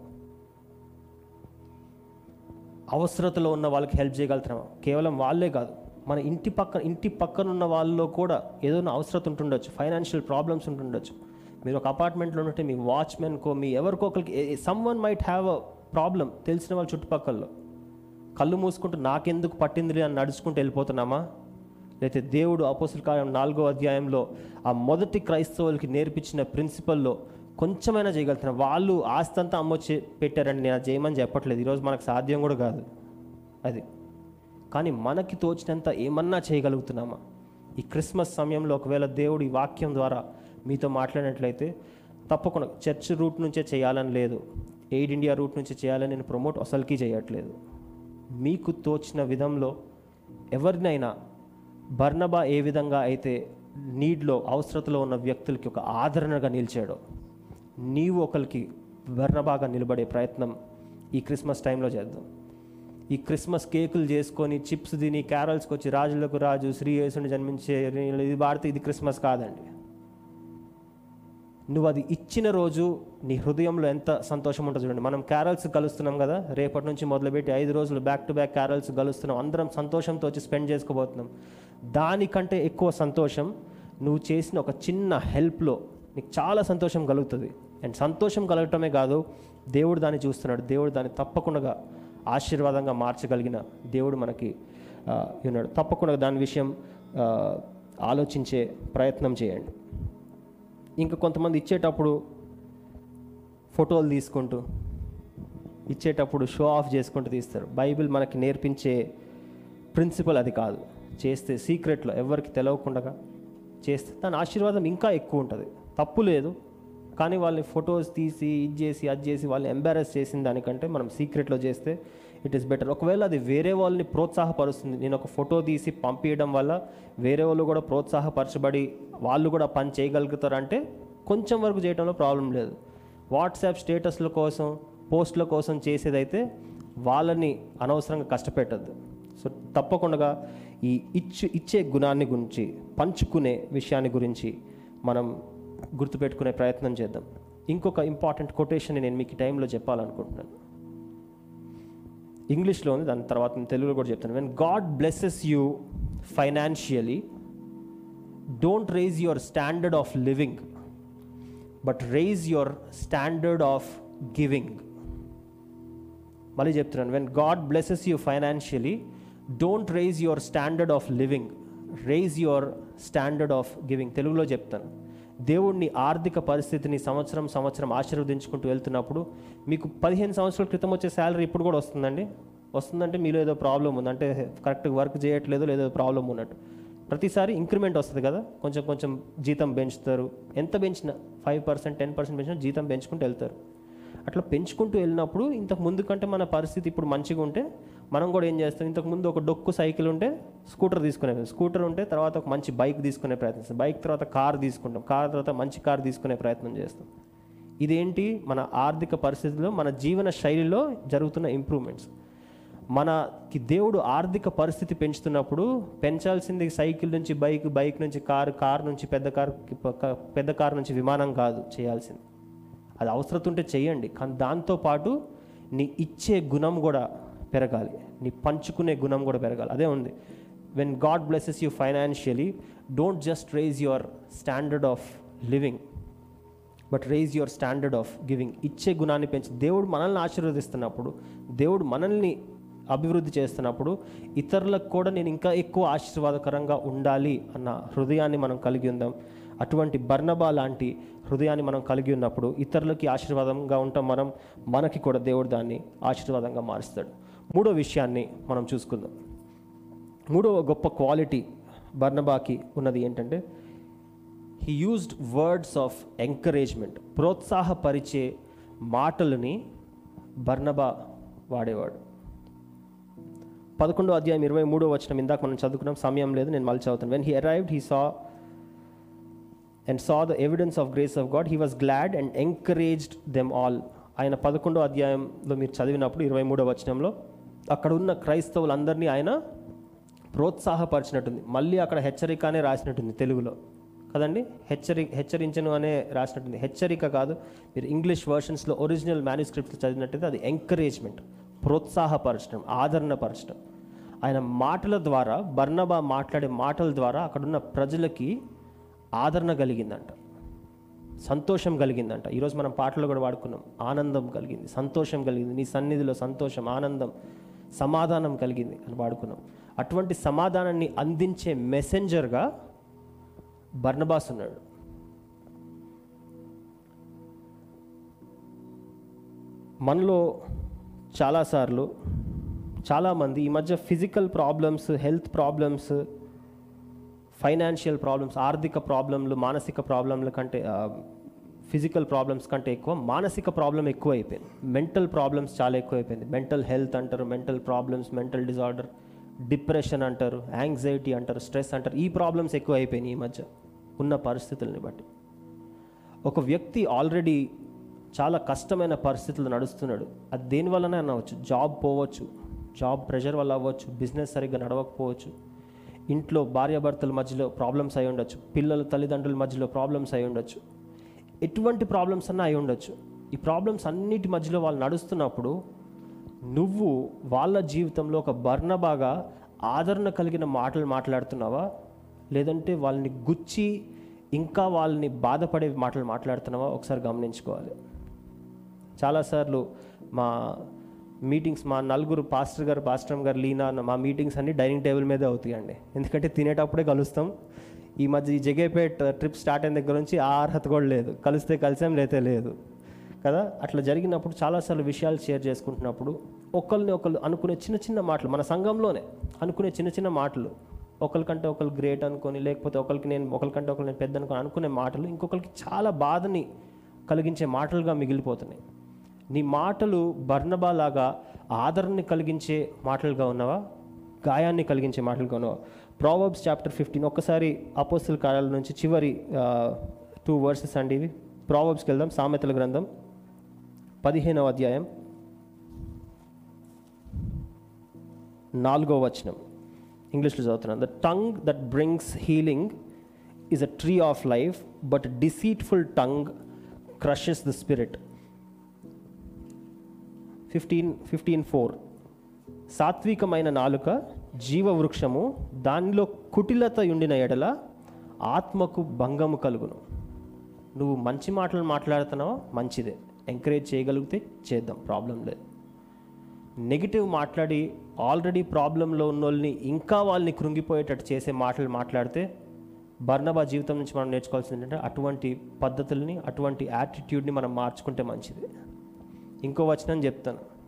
అవసరతలో ఉన్న వాళ్ళకి హెల్ప్ చేయగలుగుతున్నాం కేవలం వాళ్ళే కాదు మన ఇంటి పక్కన ఇంటి పక్కన ఉన్న వాళ్ళలో కూడా ఏదో అవసరత ఉంటుండొచ్చు ఫైనాన్షియల్ ప్రాబ్లమ్స్ ఉంటుండొచ్చు. మీరు ఒక అపార్ట్మెంట్లో ఉంటే మీ వాచ్మెన్కో మీ ఎవరికొకరికి someone might have a problem తెలిసిన వాళ్ళ చుట్టుపక్కల కళ్ళు మూసుకుంటూ నాకెందుకు పట్టింది అని నడుచుకుంటూ వెళ్ళిపోతున్నామా? లేకపోతే దేవుడు అపోసుల కాలం నాలుగో అధ్యాయంలో ఆ మొదటి క్రైస్తవులకి నేర్పించిన ప్రిన్సిపల్లో కొంచెమైనా చేయగలుగుతున్నా. వాళ్ళు ఆస్తి అంతా అమ్మొచ్చి పెట్టారని నేను చేయమని చెప్పట్లేదు. ఈరోజు మనకు సాధ్యం కూడా కాదు. అది. కానీ మనకి తోచినంత ఏమన్నా చేయగలుగుతున్నామా? ఈ క్రిస్మస్ సమయంలో ఒకవేళ దేవుడు ఈ వాక్యం ద్వారా మీతో మాట్లాడినట్లయితే తప్పకుండా చర్చ్ రూట్ నుంచే చేయాలని లేదు. ఎయిడ్ ఇండియా రూట్ నుంచి చేయాలని నేను ప్రమోట్ అసలుకి చేయట్లేదు. మీకు తోచిన విధంలో ఎవరినైనా బర్నబా ఏ విధంగా అయితే నీడ్లో అవసరతలో ఉన్న వ్యక్తులకి ఒక ఆదరణగా నిలిచాడో నీవు ఒకరికి బర్నబాగా నిలబడే ప్రయత్నం ఈ క్రిస్మస్ టైంలో చేద్దాం. ఈ క్రిస్మస్ కేకులు చేసుకొని చిప్స్ తిని క్యారల్స్కి వచ్చి రాజులకు రాజు శ్రీ యేసుని జన్మించే ఇది భారతి ఇది క్రిస్మస్ కాదండి. నువ్వు అది ఇచ్చిన రోజు నీ హృదయంలో ఎంత సంతోషం ఉంటుంది చూడండి. మనం క్యారల్స్ కలుస్తున్నాం కదా రేపటి నుంచి మొదలుపెట్టి ఐదు రోజులు బ్యాక్ టు బ్యాక్ క్యారల్స్ కలుస్తున్నాం. అందరం సంతోషంతో వచ్చి స్పెండ్ చేసుకోబోతున్నాం. దానికంటే ఎక్కువ సంతోషం నువ్వు చేసిన ఒక చిన్న హెల్ప్లో నీకు చాలా సంతోషం కలుగుతుంది. అండ్ సంతోషం కలగటమే కాదు దేవుడు దాన్ని చూస్తున్నాడు. దేవుడు దాన్ని తప్పకుండా ఆశీర్వాదంగా మార్చగలిగిన దేవుడు మనకి ఉన్నాడు. తప్పకుండా దాని విషయం ఆలోచించే ప్రయత్నం చేయండి. ఇంకా కొంతమంది ఇచ్చేటప్పుడు ఫోటోలు తీసుకుంటూ ఇచ్చేటప్పుడు షో ఆఫ్ చేసుకుంటూ తీస్తారు. బైబిల్ మనకి నేర్పించే ప్రిన్సిపల్ అది కాదు. చేస్తే సీక్రెట్లో ఎవరికి తెలవకుండా చేస్తే దాని ఆశీర్వాదం ఇంకా ఎక్కువ ఉంటుంది. తప్పు లేదు కానీ వాళ్ళని ఫొటోస్ తీసి ఇది చేసి అది చేసి వాళ్ళని ఎంబారెస్ చేసిన దానికంటే మనం సీక్రెట్లో చేస్తే ఇట్ ఈస్ బెటర్ ఒకవేళ అది వేరే వాళ్ళని ప్రోత్సాహపరుస్తుంది నేను ఒక ఫోటో తీసి పంపించడం వల్ల వేరే వాళ్ళు కూడా ప్రోత్సాహపరచబడి వాళ్ళు కూడా పని చేయగలుగుతారంటే కొంచెం వరకు చేయడంలో ప్రాబ్లం లేదు. వాట్సాప్ స్టేటస్ల కోసం పోస్టుల కోసం చేసేదైతే వాళ్ళని అనవసరంగా కష్టపెట్టద్దు. సో తప్పకుండా ఈ ఇచ్చు ఇచ్చే గుణాన్ని గురించి పంచుకునే విషయాన్ని గురించి మనం గుర్తుపెట్టుకునే ప్రయత్నం చేద్దాం. ఇంకొక ఇంపార్టెంట్ కొటేషన్ నేను మీకు టైంలో చెప్పాలనుకుంటున్నాను. ఇంగ్లీష్లో ఉంది దాని తర్వాత తెలుగులో కూడా చెప్తాను. When God blesses you financially don't raise your standard of living but raise your standard of giving మళ్ళీ చెప్తున్నాను. When God blesses you financially don't raise your standard of living raise your standard of giving తెలుగులో చెప్తాను. దేవుడిని ఆర్థిక పరిస్థితిని సంవత్సరం సంవత్సరం ఆశీర్వదించుకుంటూ వెళ్తున్నప్పుడు మీకు పదిహేను సంవత్సరాల క్రితం వచ్చే శాలరీ ఇప్పుడు కూడా వస్తుందండి? వస్తుందంటే మీలో ఏదో ప్రాబ్లం ఉంది. అంటే కరెక్ట్గా వర్క్ చేయట్లేదు లేదో ప్రాబ్లం ఉన్నట్టు. ప్రతిసారి ఇంక్రిమెంట్ వస్తుంది కదా? కొంచెం కొంచెం జీతం పెంచుతారు. ఎంత పెంచినా ఫైవ్ పర్సెంట్ టెన్ పర్సెంట్ పెంచినా జీతం పెంచుకుంటూ వెళ్తారు. అట్లా పెంచుకుంటూ వెళ్ళినప్పుడు ఇంతకు ముందు కంటే మన పరిస్థితి ఇప్పుడు మంచిగా ఉంటే మనం కూడా ఏం చేస్తాం? ఇంతకుముందు ఒక డొక్కు సైకిల్ ఉంటే స్కూటర్ తీసుకునే స్కూటర్ ఉంటే తర్వాత ఒక మంచి బైక్ తీసుకునే ప్రయత్నిస్తాం బైక్ తర్వాత కార్ తీసుకుంటాం. కార్ తర్వాత మంచి కార్ తీసుకునే ప్రయత్నం చేస్తాం. ఇదేంటి? మన ఆర్థిక పరిస్థితుల్లో మన జీవన శైలిలో జరుగుతున్న ఇంప్రూవ్మెంట్స్ మనకి దేవుడు ఆర్థిక పరిస్థితి పెంచుతున్నప్పుడు పెంచాల్సింది సైకిల్ నుంచి బైక్ బైక్ నుంచి కారు కార్ నుంచి పెద్ద కార్ పెద్ద కార్ నుంచి విమానం కాదు చేయాల్సింది. అది అవసరం ఉంటే చేయండి. కానీ దాంతోపాటు నీ ఇచ్చే గుణం కూడా పెరగాలి. నీ పంచుకునే గుణం కూడా పెరగాలి. అదే ఉంది. When God blesses you financially don't just raise your standard of living but raise your standard of giving ఇచ్చే గుణాన్ని పెంచి దేవుడు మనల్ని ఆశీర్వదిస్తున్నప్పుడు దేవుడు మనల్ని అభివృద్ధి చేస్తున్నప్పుడు ఇతరులకు కూడా నేను ఇంకా ఎక్కువ ఆశీర్వాదకరంగా ఉండాలి అన్న హృదయాన్ని మనం కలిగి ఉందాం. అటువంటి బర్ణబా లాంటి హృదయాన్ని మనం కలిగి ఉన్నప్పుడు ఇతరులకి ఆశీర్వాదంగా ఉంటాం మనం మనకి కూడా దేవుడు దాన్ని ఆశీర్వాదంగా మారుస్తాడు. మూడో విషయాన్ని మనం చూసుకుందాం. మూడవ గొప్ప క్వాలిటీ బర్నబాకి ఉన్నది ఏంటంటే he used words of encouragement ప్రోత్సాహపరిచే మాటలని బర్నబా వాడేవాడు. పదకొండో అధ్యాయం ఇరవై మూడో వచ్చిన ఇందాక మనం చదువుకున్నాం సమయం లేదు నేను మళ్ళీ చదువుతాను. When he arrived he saw and saw the evidence of grace of God he was glad and encouraged them all ఆయన పదకొండో అధ్యాయంలో మీరు చదివినప్పుడు ఇరవై మూడో వచనంలో అక్కడ ఉన్న క్రైస్తవులందరినీ ఆయన ప్రోత్సాహపరిచినట్టుంది. మళ్ళీ అక్కడ హెచ్చరిక అనే రాసినట్టుంది తెలుగులో. కదండి? హెచ్చరి హెచ్చరించను అనే రాసినట్టుంది. హెచ్చరిక కాదు మీరు ఇంగ్లీష్ వర్షన్స్లో ఒరిజినల్ మ్యానుస్క్రిప్ట్ చదివినట్టయితే అది ఎంకరేజ్మెంట్ ప్రోత్సాహపరచడం ఆదరణపరచడం. ఆయన మాటల ద్వారా బర్నబా మాట్లాడే మాటల ద్వారా అక్కడున్న ప్రజలకి ఆదరణ కలిగిందంట. సంతోషం కలిగిందంట. ఈరోజు మనం పాటలు కూడా వాడుకున్నాం ఆనందం కలిగింది. సంతోషం కలిగింది. నీ సన్నిధిలో సంతోషం ఆనందం. సమాధానం కలిగింది అని వాడుకున్నాం. అటువంటి సమాధానాన్ని అందించే మెసెంజర్గా బర్నబాస్ ఉన్నాడు. మనలో చాలాసార్లు చాలామంది ఈ మధ్య physical problems health problems financial problems ఆర్థిక ప్రాబ్లంలు మానసిక ప్రాబ్లంల కంటే ఫిజికల్ ప్రాబ్లమ్స్ కంటే ఎక్కువ మానసిక ప్రాబ్లం ఎక్కువ అయిపోయింది మెంటల్ ప్రాబ్లమ్స్ చాలా ఎక్కువ అయిపోయింది మెంటల్ హెల్త్ అంటారు mental problems mental disorder depression అంటారు యాంగ్జైటీ అంటారు స్ట్రెస్ అంటారు. ఈ ప్రాబ్లమ్స్ ఎక్కువ అయిపోయినాయి ఈ మధ్య ఉన్న పరిస్థితుల్ని బట్టి. ఒక వ్యక్తి ఆల్రెడీ చాలా కష్టమైన పరిస్థితులు నడుస్తున్నాడు. అది దేనివల్లనే అనవచ్చు? జాబ్ పోవచ్చు జాబ్ ప్రెషర్ వల్ల అవ్వచ్చు బిజినెస్ సరిగ్గా నడవకపోవచ్చు ఇంట్లో భార్యాభర్తల మధ్యలో ప్రాబ్లమ్స్ అయి ఉండొచ్చు పిల్లల తల్లిదండ్రుల మధ్యలో ప్రాబ్లమ్స్ అయి ఉండొచ్చు ఎటువంటి ప్రాబ్లమ్స్ అన్నా అయి ఉండొచ్చు. ఈ ప్రాబ్లమ్స్ అన్నిటి మధ్యలో వాళ్ళు నడుస్తున్నప్పుడు నువ్వు వాళ్ళ జీవితంలో ఒక బర్ణబాగా ఆదరణ కలిగిన మాటలు మాట్లాడుతున్నావా? లేదంటే వాళ్ళని గుచ్చి ఇంకా వాళ్ళని బాధపడే మాటలు మాట్లాడుతున్నావా? ఒకసారి గమనించుకోవాలి. చాలాసార్లు మా మీటింగ్స్ మా నలుగురు పాస్టర్ గారు పాస్టర్ గారు లీనా మా మీటింగ్స్ అన్ని డైనింగ్ టేబుల్ మీదే అవుతాయండి. ఎందుకంటే తినేటప్పుడే కలుస్తాం. ఈ మధ్య ఈ జగేపేట్ ట్రిప్ స్టార్ట్ అయిన దగ్గర నుంచి ఆ అర్హత కూడా లేదు. కలిస్తే కలిసాం లేతే లేదు. కదా? అట్లా జరిగినప్పుడు చాలాసార్లు విషయాలు షేర్ చేసుకుంటున్నప్పుడు ఒకరిని ఒకరు అనుకునే చిన్న చిన్న మాటలు మన సంఘంలోనే అనుకునే చిన్న చిన్న మాటలు ఒకరికంటే ఒకరు గ్రేట్ అనుకొని లేకపోతే ఒకరికి నేను ఒకరికంటే ఒకరు నేను పెద్ద అనుకొని అనుకునే మాటలు ఇంకొకరికి చాలా బాధని కలిగించే మాటలుగా మిగిలిపోతున్నాయి. నీ మాటలు బర్ణబా లాగా ఆదరణని కలిగించే మాటలుగా ఉన్నావా? గాయాన్ని కలిగించే మాటలుగా ఉన్నావా? ప్రావర్బ్స్ చాప్టర్ ఫిఫ్టీన్ ఒక్కసారి అపోస్తుల కార్యాల నుంచి చివరి టూ వర్సెస్ అండి ఇవి. ప్రావర్బ్స్కి వెళ్దాం సామెతల గ్రంథం పదిహేనవ అధ్యాయం. నాలుగో వచనం. ఇంగ్లీష్లో చదువుతున్నాను. The tongue that brings healing is a tree of life but deceitful tongue crushes the spirit fifteen fifteen four సాత్వికమైన నాలుక జీవవృక్షము దానిలో కుటిలత ఉండిన ఎడల ఆత్మకు భంగము కలుగును. నువ్వు మంచి మాటలు మాట్లాడుతున్నావా మంచిదే. ఎంకరేజ్ చేయగలిగితే చేద్దాం ప్రాబ్లం లేదు. నెగిటివ్ మాట్లాడి ఆల్రెడీ ప్రాబ్లంలో ఉన్న వాళ్ళని ఇంకా వాళ్ళని కృంగిపోయేటట్టు చేసే మాటలు మాట్లాడితే బర్ణబా జీవితం నుంచి మనం నేర్చుకోవాల్సింది ఏంటంటే అటువంటి పద్ధతుల్ని అటువంటి యాటిట్యూడ్ని మనం మార్చుకుంటే మంచిది. ఇంకో వచనం చెప్తాను.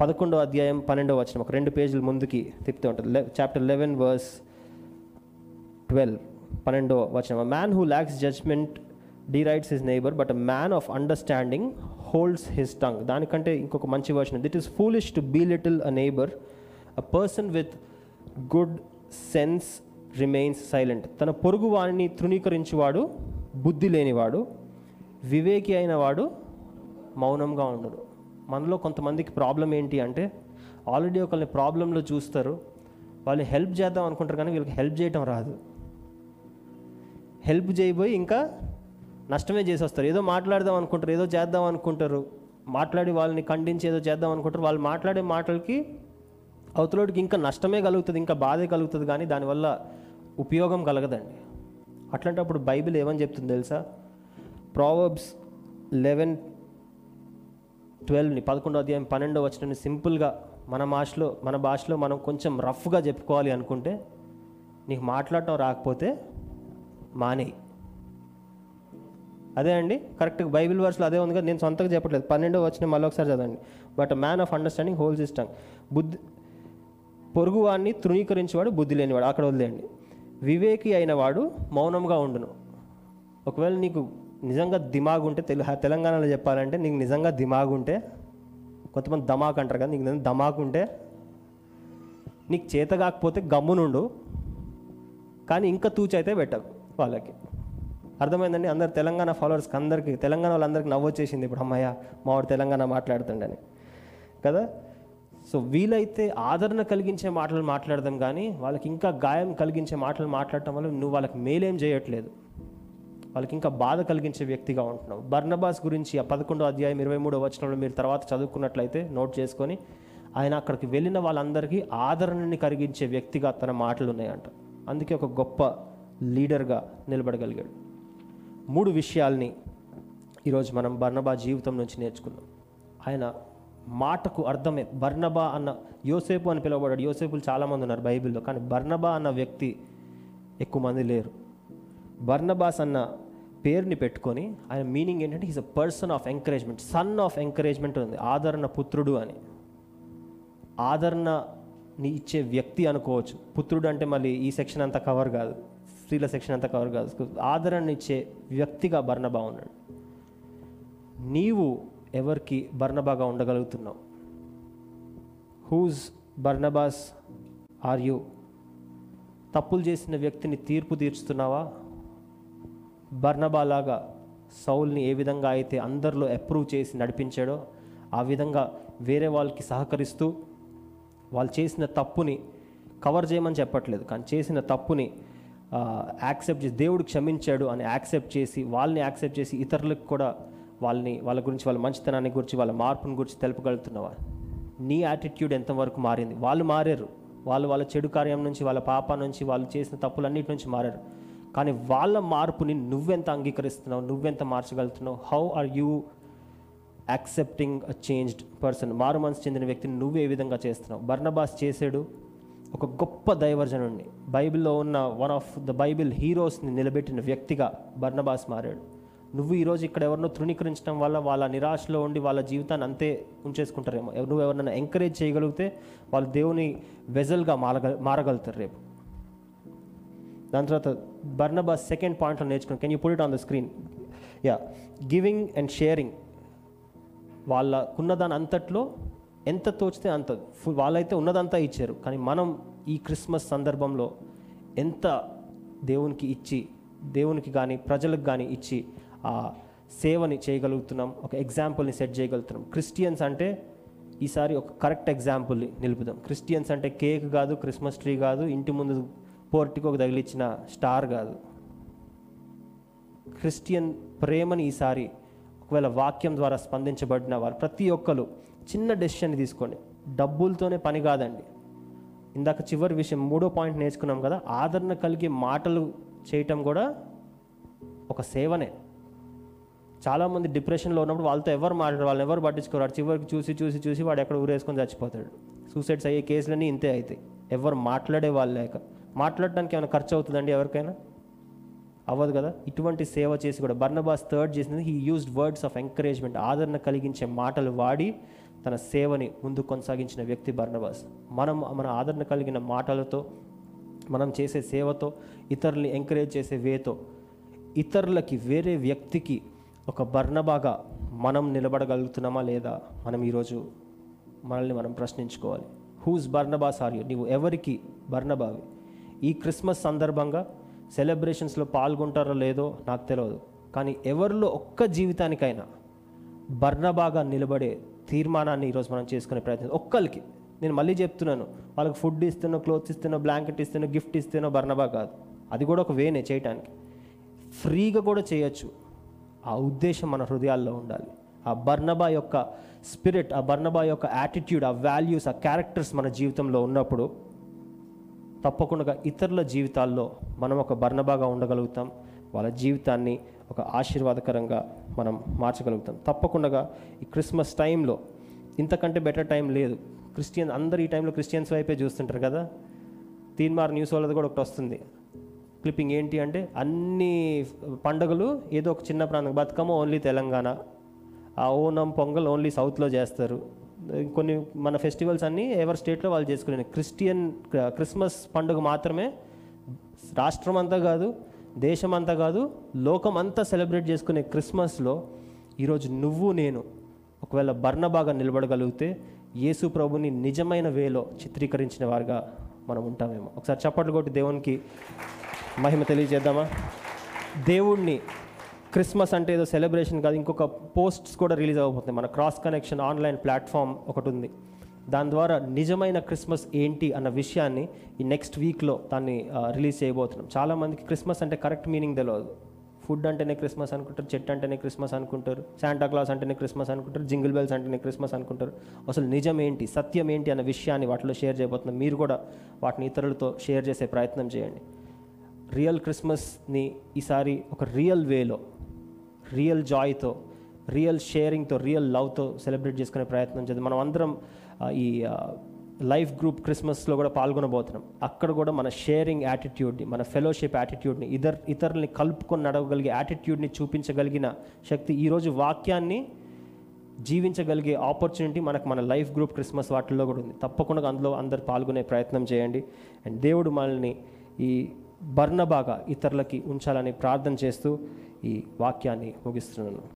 పదకొండో అధ్యాయం పన్నెండో వచనం ఒక రెండు పేజీలు ముందుకి తిప్పుతూ ఉంటుంది. చాప్టర్ లెవెన్ వర్స్ ట్వెల్వ్ పన్నెండో వచనం. Man who lacks judgement derides his neighbour but man of understanding holds his tongue దానికంటే ఇంకొక మంచి version it is foolish to belittle a neighbour a person with good sense remains silent తన పొరుగు వాణిని తృణీకరించేవాడు బుద్ధి లేనివాడు వివేకి అయిన వాడు మౌనంగా ఉండడు. మనలో కొంతమందికి ప్రాబ్లం ఏంటి అంటే ఆల్రెడీ ఒకరిని ప్రాబ్లంలో చూస్తారు. వాళ్ళు హెల్ప్ చేద్దాం అనుకుంటారు కానీ వీళ్ళకి హెల్ప్ చేయటం రాదు. హెల్ప్ చేయబోయి ఇంకా నష్టమే చేసి వస్తారు ఏదో మాట్లాడదాం అనుకుంటారు ఏదో చేద్దాం అనుకుంటారు. మాట్లాడి వాళ్ళని ఖండించి ఏదో చేద్దాం అనుకుంటారు. వాళ్ళు మాట్లాడే మాటలకి అవతలోడికి ఇంకా నష్టమే కలుగుతుంది ఇంకా బాధే కలుగుతుంది కానీ దానివల్ల ఉపయోగం కలగదండి. అట్లాంటప్పుడు బైబిల్ ఏమని చెప్తుంది తెలుసా? ప్రావర్బ్స్ లెవెన్ ట్వెల్వ్ని పదకొండో అధ్యాయం పన్నెండో వచ్చిన సింపుల్గా మన భాషలో మన భాషలో మనం కొంచెం రఫ్గా చెప్పుకోవాలి అనుకుంటే నీకు మాట్లాడటం రాకపోతే మానేయి. అదే అండి కరెక్ట్ బైబిల్ వర్స్లో అదే ఉంది కదా నేను సొంతంగా చెప్పట్లేదు. పన్నెండో వచ్చిన మళ్ళీ ఒకసారి చదవండి. But man of understanding whole system బుద్ధి పొరుగువాడిని తృణీకరించేవాడు బుద్ధి లేనివాడు. అక్కడ వదిలేయండి. వివేకి అయిన వాడు మౌనంగా ఉండును. ఒకవేళ నీకు నిజంగా దిమాగు ఉంటే తెలు తెలంగాణలో చెప్పాలంటే నీకు నిజంగా దిమాగుంటే కొంతమంది దమాక్ అంటారు కదా నీకు నిజంగా దమాక్ ఉంటే నీకు చేత కాకపోతే గమ్మునుండు కానీ ఇంకా తూచైతే పెట్టకు వాళ్ళకి. అర్థమైందండి? అందరు తెలంగాణ ఫాలోవర్స్కి అందరికీ తెలంగాణ వాళ్ళందరికీ నవ్వొచ్చేసింది ఇప్పుడు అమ్మాయ మావాడు తెలంగాణ మాట్లాడుతుండని. కదా? సో వీలైతే ఆదరణ కలిగించే మాటలు మాట్లాడదాం కానీ వాళ్ళకి ఇంకా గాయం కలిగించే మాటలు మాట్లాడటం వల్ల నువ్వు వాళ్ళకి మేలేం చేయట్లేదు. వాళ్ళకి ఇంకా బాధ కలిగించే వ్యక్తిగా ఉంటున్నావు. బర్నబాస్ గురించి ఆ పదకొండో అధ్యాయం ఇరవై మూడో వచనంలో మీరు తర్వాత చదువుకున్నట్లయితే నోట్ చేసుకొని ఆయన అక్కడికి వెళ్ళిన వాళ్ళందరికీ ఆదరణని కలిగించే వ్యక్తిగా తన మాటలు ఉన్నాయంట అందుకే ఒక గొప్ప లీడర్గా నిలబడగలిగాడు. మూడు విషయాల్ని ఈరోజు మనం బర్నబా జీవితం నుంచి నేర్చుకుందాం. ఆయన మాటకు అర్థమే బర్నబా అన్న యోసేపు అని పిలువబడ్డాడు. యోసేపులు చాలామంది ఉన్నారు బైబిల్లో కానీ బర్నబా అన్న వ్యక్తి ఎక్కువ మంది లేరు. బర్నబాస్ అన్న పేరుని పెట్టుకొని ఆయన మీనింగ్ ఏంటంటే is a person of encouragement son of encouragement ఉంది. ఆదరణ పుత్రుడు అని. ఆదరణని ఇచ్చే వ్యక్తి అనుకోవచ్చు. పుత్రుడు అంటే మళ్ళీ ఈ సెక్షన్ అంతా కవర్ కాదు. స్త్రీల సెక్షన్ అంతా కవర్ కాదు. ఆదరణ ఇచ్చే వ్యక్తిగా బర్ణబా ఉన్నాడు. నీవు ఎవరికి బర్ణబాగా ఉండగలుగుతున్నావు? Whose Barnabas are you? తప్పులు చేసిన వ్యక్తిని తీర్పు తీర్చుతున్నావా? బర్ణబాలాగా సౌల్ని ఏ విధంగా అయితే అందరిలో అప్రూవ్ చేసి నడిపించాడో ఆ విధంగా వేరే వాళ్ళకి సహకరిస్తూ వాళ్ళు చేసిన తప్పుని కవర్ చేయమని చెప్పట్లేదు. కానీ చేసిన తప్పుని యాక్సెప్ట్ చేసి దేవుడు క్షమించాడు అని యాక్సెప్ట్ చేసి వాళ్ళని యాక్సెప్ట్ చేసి ఇతరులకు కూడా వాళ్ళని వాళ్ళ గురించి వాళ్ళ మంచితనాన్ని గురించి వాళ్ళ మార్పుని గురించి తెలుపగలుగుతున్నవారు. నీ యాటిట్యూడ్ ఎంతవరకు మారింది? వాళ్ళు మారారు. వాళ్ళు వాళ్ళ చెడు కార్యం నుంచి వాళ్ళ పాప నుంచి వాళ్ళు చేసిన తప్పులన్నిటి నుంచి మారారు. కానీ వాళ్ళ మార్పుని నువ్వెంత అంగీకరిస్తున్నావు నువ్వెంత మార్చగలుగుతున్నావు? How are you accepting a changed person మారు మనసు చెందిన వ్యక్తిని నువ్వు ఏ విధంగా చేస్తున్నావు? బర్నబాస్ చేసాడు ఒక గొప్ప దైవర్జనుడిని బైబిల్లో ఉన్న వన్ ఆఫ్ ద బైబిల్ హీరోస్ని నిలబెట్టిన వ్యక్తిగా బర్నబాస్ మారాడు. నువ్వు ఈరోజు ఇక్కడ ఎవరినో తృణీకరించడం వల్ల వాళ్ళ నిరాశలో ఉండి వాళ్ళ జీవితాన్ని అంతే ఉంచేసుకుంటారేమో. నువ్వు ఎవరినైనా ఎంకరేజ్ చేయగలిగితే వాళ్ళు దేవుని వెజల్గా మారగ మారగలుగుతారు రేపు. దాని తర్వాత బర్నబా సెకండ్ పాయింట్లో నేర్చుకున్నాం can you put it on the screen yeah giving and sharing వాళ్ళకున్న దాని అంతట్లో ఎంత తోచితే అంత ఫుల్ వాళ్ళైతే ఉన్నదంతా ఇచ్చారు. కానీ మనం ఈ క్రిస్మస్ సందర్భంలో ఎంత దేవునికి ఇచ్చి దేవునికి కానీ ప్రజలకు కానీ ఇచ్చి ఆ సేవని చేయగలుగుతున్నాం ఒక ఎగ్జాంపుల్ని సెట్ చేయగలుగుతున్నాం. క్రిస్టియన్స్ అంటే ఈసారి ఒక కరెక్ట్ ఎగ్జాంపుల్ని నిలుపుదాం. క్రిస్టియన్స్ అంటే కేక్ కాదు క్రిస్మస్ ట్రీ కాదు ఇంటి ముందు పోర్టికోకు తగిలిచ్చిన స్టార్ కాదు. క్రిస్టియన్ ప్రేమని ఈసారి ఒకవేళ వాక్యం ద్వారా స్పందించబడిన వారు ప్రతి ఒక్కరు చిన్న డెసిషన్ తీసుకోండి. డబ్బులతోనే పని కాదండి. ఇందాక చివరి విషయం మూడో పాయింట్ నేర్చుకున్నాం కదా ఆదరణ కలిగే మాటలు చేయటం కూడా ఒక సేవనే. చాలామంది డిప్రెషన్లో ఉన్నప్పుడు వాళ్ళతో ఎవరు మాట్లాడారు వాళ్ళని ఎవరు పట్టించుకోరు. చివరికి చూసి చూసి చూసి వాడు ఎక్కడ ఊరేసుకొని చచ్చిపోతాడు. సూసైడ్స్ అయ్యే కేసులన్నీ ఇంతే అవుతాయి ఎవరు మాట్లాడే వాళ్ళు లేక. మాట్లాడడానికి ఏమైనా ఖర్చు అవుతుందండి ఎవరికైనా? అవ్వదు కదా? ఇటువంటి సేవ చేసి కూడా బర్నబాస్ థర్డ్ చేసింది he used words of encouragement ఆదరణ కలిగించే మాటలు వాడి తన సేవని ముందు కొనసాగించిన వ్యక్తి బర్నబాస్. మనం మన ఆదరణ కలిగిన మాటలతో మనం చేసే సేవతో ఇతరుల్ని ఎంకరేజ్ చేసే వేతో ఇతరులకి వేరే వ్యక్తికి ఒక బర్ణబాగా మనం నిలబడగలుగుతున్నామా లేదా? మనం ఈరోజు మనల్ని మనం ప్రశ్నించుకోవాలి. హూస్ బర్ణబాస్ ఆర్ యూ నీవు ఎవరికి బర్ణబావి ఈ క్రిస్మస్ సందర్భంగా సెలబ్రేషన్స్లో పాల్గొంటారో లేదో నాకు తెలియదు కానీ ఎవరిలో ఒక్క జీవితానికైనా బర్ణబాగా నిలబడే తీర్మానాన్ని ఈరోజు మనం చేసుకునే ప్రయత్నం ఒక్కరికి నేను మళ్ళీ చెప్తున్నాను వాళ్ళకి ఫుడ్ ఇస్తున్నో క్లోత్స్ ఇస్తేనో బ్లాంకెట్ ఇస్తేనో గిఫ్ట్ ఇస్తేనో బర్ణబా కాదు. అది కూడా ఒక వేనే చేయటానికి. ఫ్రీగా కూడా చేయొచ్చు. ఆ ఉద్దేశం మన హృదయాల్లో ఉండాలి. ఆ బర్నబా యొక్క స్పిరిట్ ఆ బర్ణబా యొక్క యాటిట్యూడ్ ఆ వాల్యూస్ ఆ క్యారెక్టర్స్ మన జీవితంలో ఉన్నప్పుడు తప్పకుండా ఇతరుల జీవితాల్లో మనం ఒక బర్నబాగా ఉండగలుగుతాం. వాళ్ళ జీవితాన్ని ఒక ఆశీర్వాదకరంగా మనం మార్చగలుగుతాం. తప్పకుండా ఈ క్రిస్మస్ టైంలో ఇంతకంటే బెటర్ టైం లేదు. క్రిస్టియన్ అందరు ఈ టైంలో క్రిస్టియన్స్ వైపే చూస్తుంటారు కదా? తీన్మార్ న్యూస్ వాళ్ళది కూడా ఒకటి వస్తుంది. క్లిప్పింగ్ ఏంటి అంటే అన్ని పండుగలు ఏదో ఒక చిన్న ప్రాంతం బతుకమ్మ ఓన్లీ తెలంగాణ. ఆ ఓనం పొంగల్ ఓన్లీ సౌత్లో చేస్తారు. కొన్ని మన ఫెస్టివల్స్ అన్నీ ఎవరి స్టేట్లో వాళ్ళు చేసుకునే క్రిస్టియన్ క్రిస్మస్ పండుగ మాత్రమే రాష్ట్రం అంతా కాదు దేశం అంతా కాదు లోకం అంతా సెలబ్రేట్ చేసుకునే క్రిస్మస్లో ఈరోజు నువ్వు నేను ఒకవేళ బర్ణబాగా నిలబడగలిగితే యేసు ప్రభుని నిజమైన వేలో చిత్రీకరించిన వారుగా మనం ఉంటామేమో. ఒకసారి చప్పట్లు కొట్టి దేవునికి మహిమ తెలియజేద్దామా? దేవుణ్ణి క్రిస్మస్ అంటే ఏదో సెలబ్రేషన్ కాదు ఇంకొక పోస్ట్స్ కూడా రిలీజ్ అవ్వబోతుంది మన క్రాస్ కనెక్షన్ ఆన్లైన్ ప్లాట్ఫామ్ ఒకటి ఉంది. దాని ద్వారా నిజమైన క్రిస్మస్ ఏంటి అన్న విషయాన్ని ఈ నెక్స్ట్ వీక్లో దాన్ని రిలీజ్ చేయబోతున్నాం. చాలామందికి క్రిస్మస్ అంటే కరెక్ట్ మీనింగ్ తెలియదు ఫుడ్ అంటేనే క్రిస్మస్ అనుకుంటారు చెట్టు అంటేనే క్రిస్మస్ అనుకుంటారు శాంటా క్లాస్ అంటేనే క్రిస్మస్ అనుకుంటారు జింగిల్ బెల్స్ అంటేనే క్రిస్మస్ అనుకుంటారు. అసలు నిజం ఏంటి సత్యం ఏంటి అన్న విషయాన్ని వాటిలో షేర్ చేయబోతున్నాం. మీరు కూడా వాటిని ఇతరులతో షేర్ చేసే ప్రయత్నం చేయండి. రియల్ క్రిస్మస్ని ఈసారి ఒక రియల్ వేలో రియల్ జాయ్తో రియల్ షేరింగ్తో రియల్ లవ్తో సెలబ్రేట్ చేసుకునే ప్రయత్నం చేద్దాం. మనం అందరం ఈ లైఫ్ గ్రూప్ క్రిస్మస్లో కూడా పాల్గొనబోతున్నాం. అక్కడ కూడా మన షేరింగ్ యాటిట్యూడ్ని మన ఫెలోషిప్ యాటిట్యూడ్ని ఇతర్ ఇతరుల్ని కలుపుకొని నడవగలిగే యాటిట్యూడ్ని చూపించగలిగిన శక్తి ఈరోజు వాక్యాన్ని జీవించగలిగే ఆపర్చునిటీ మనకు మన లైఫ్ గ్రూప్ క్రిస్మస్ వాటిల్లో కూడా ఉంది. తప్పకుండా అందులో అందరు పాల్గొనే ప్రయత్నం చేయండి. అండ్ దేవుడు మనల్ని ఈ బర్ణబాగా ఇతరులకి ఉంచాలని ప్రార్థన చేస్తూ ఈ వాక్యాన్ని ముగిస్తున్నాను.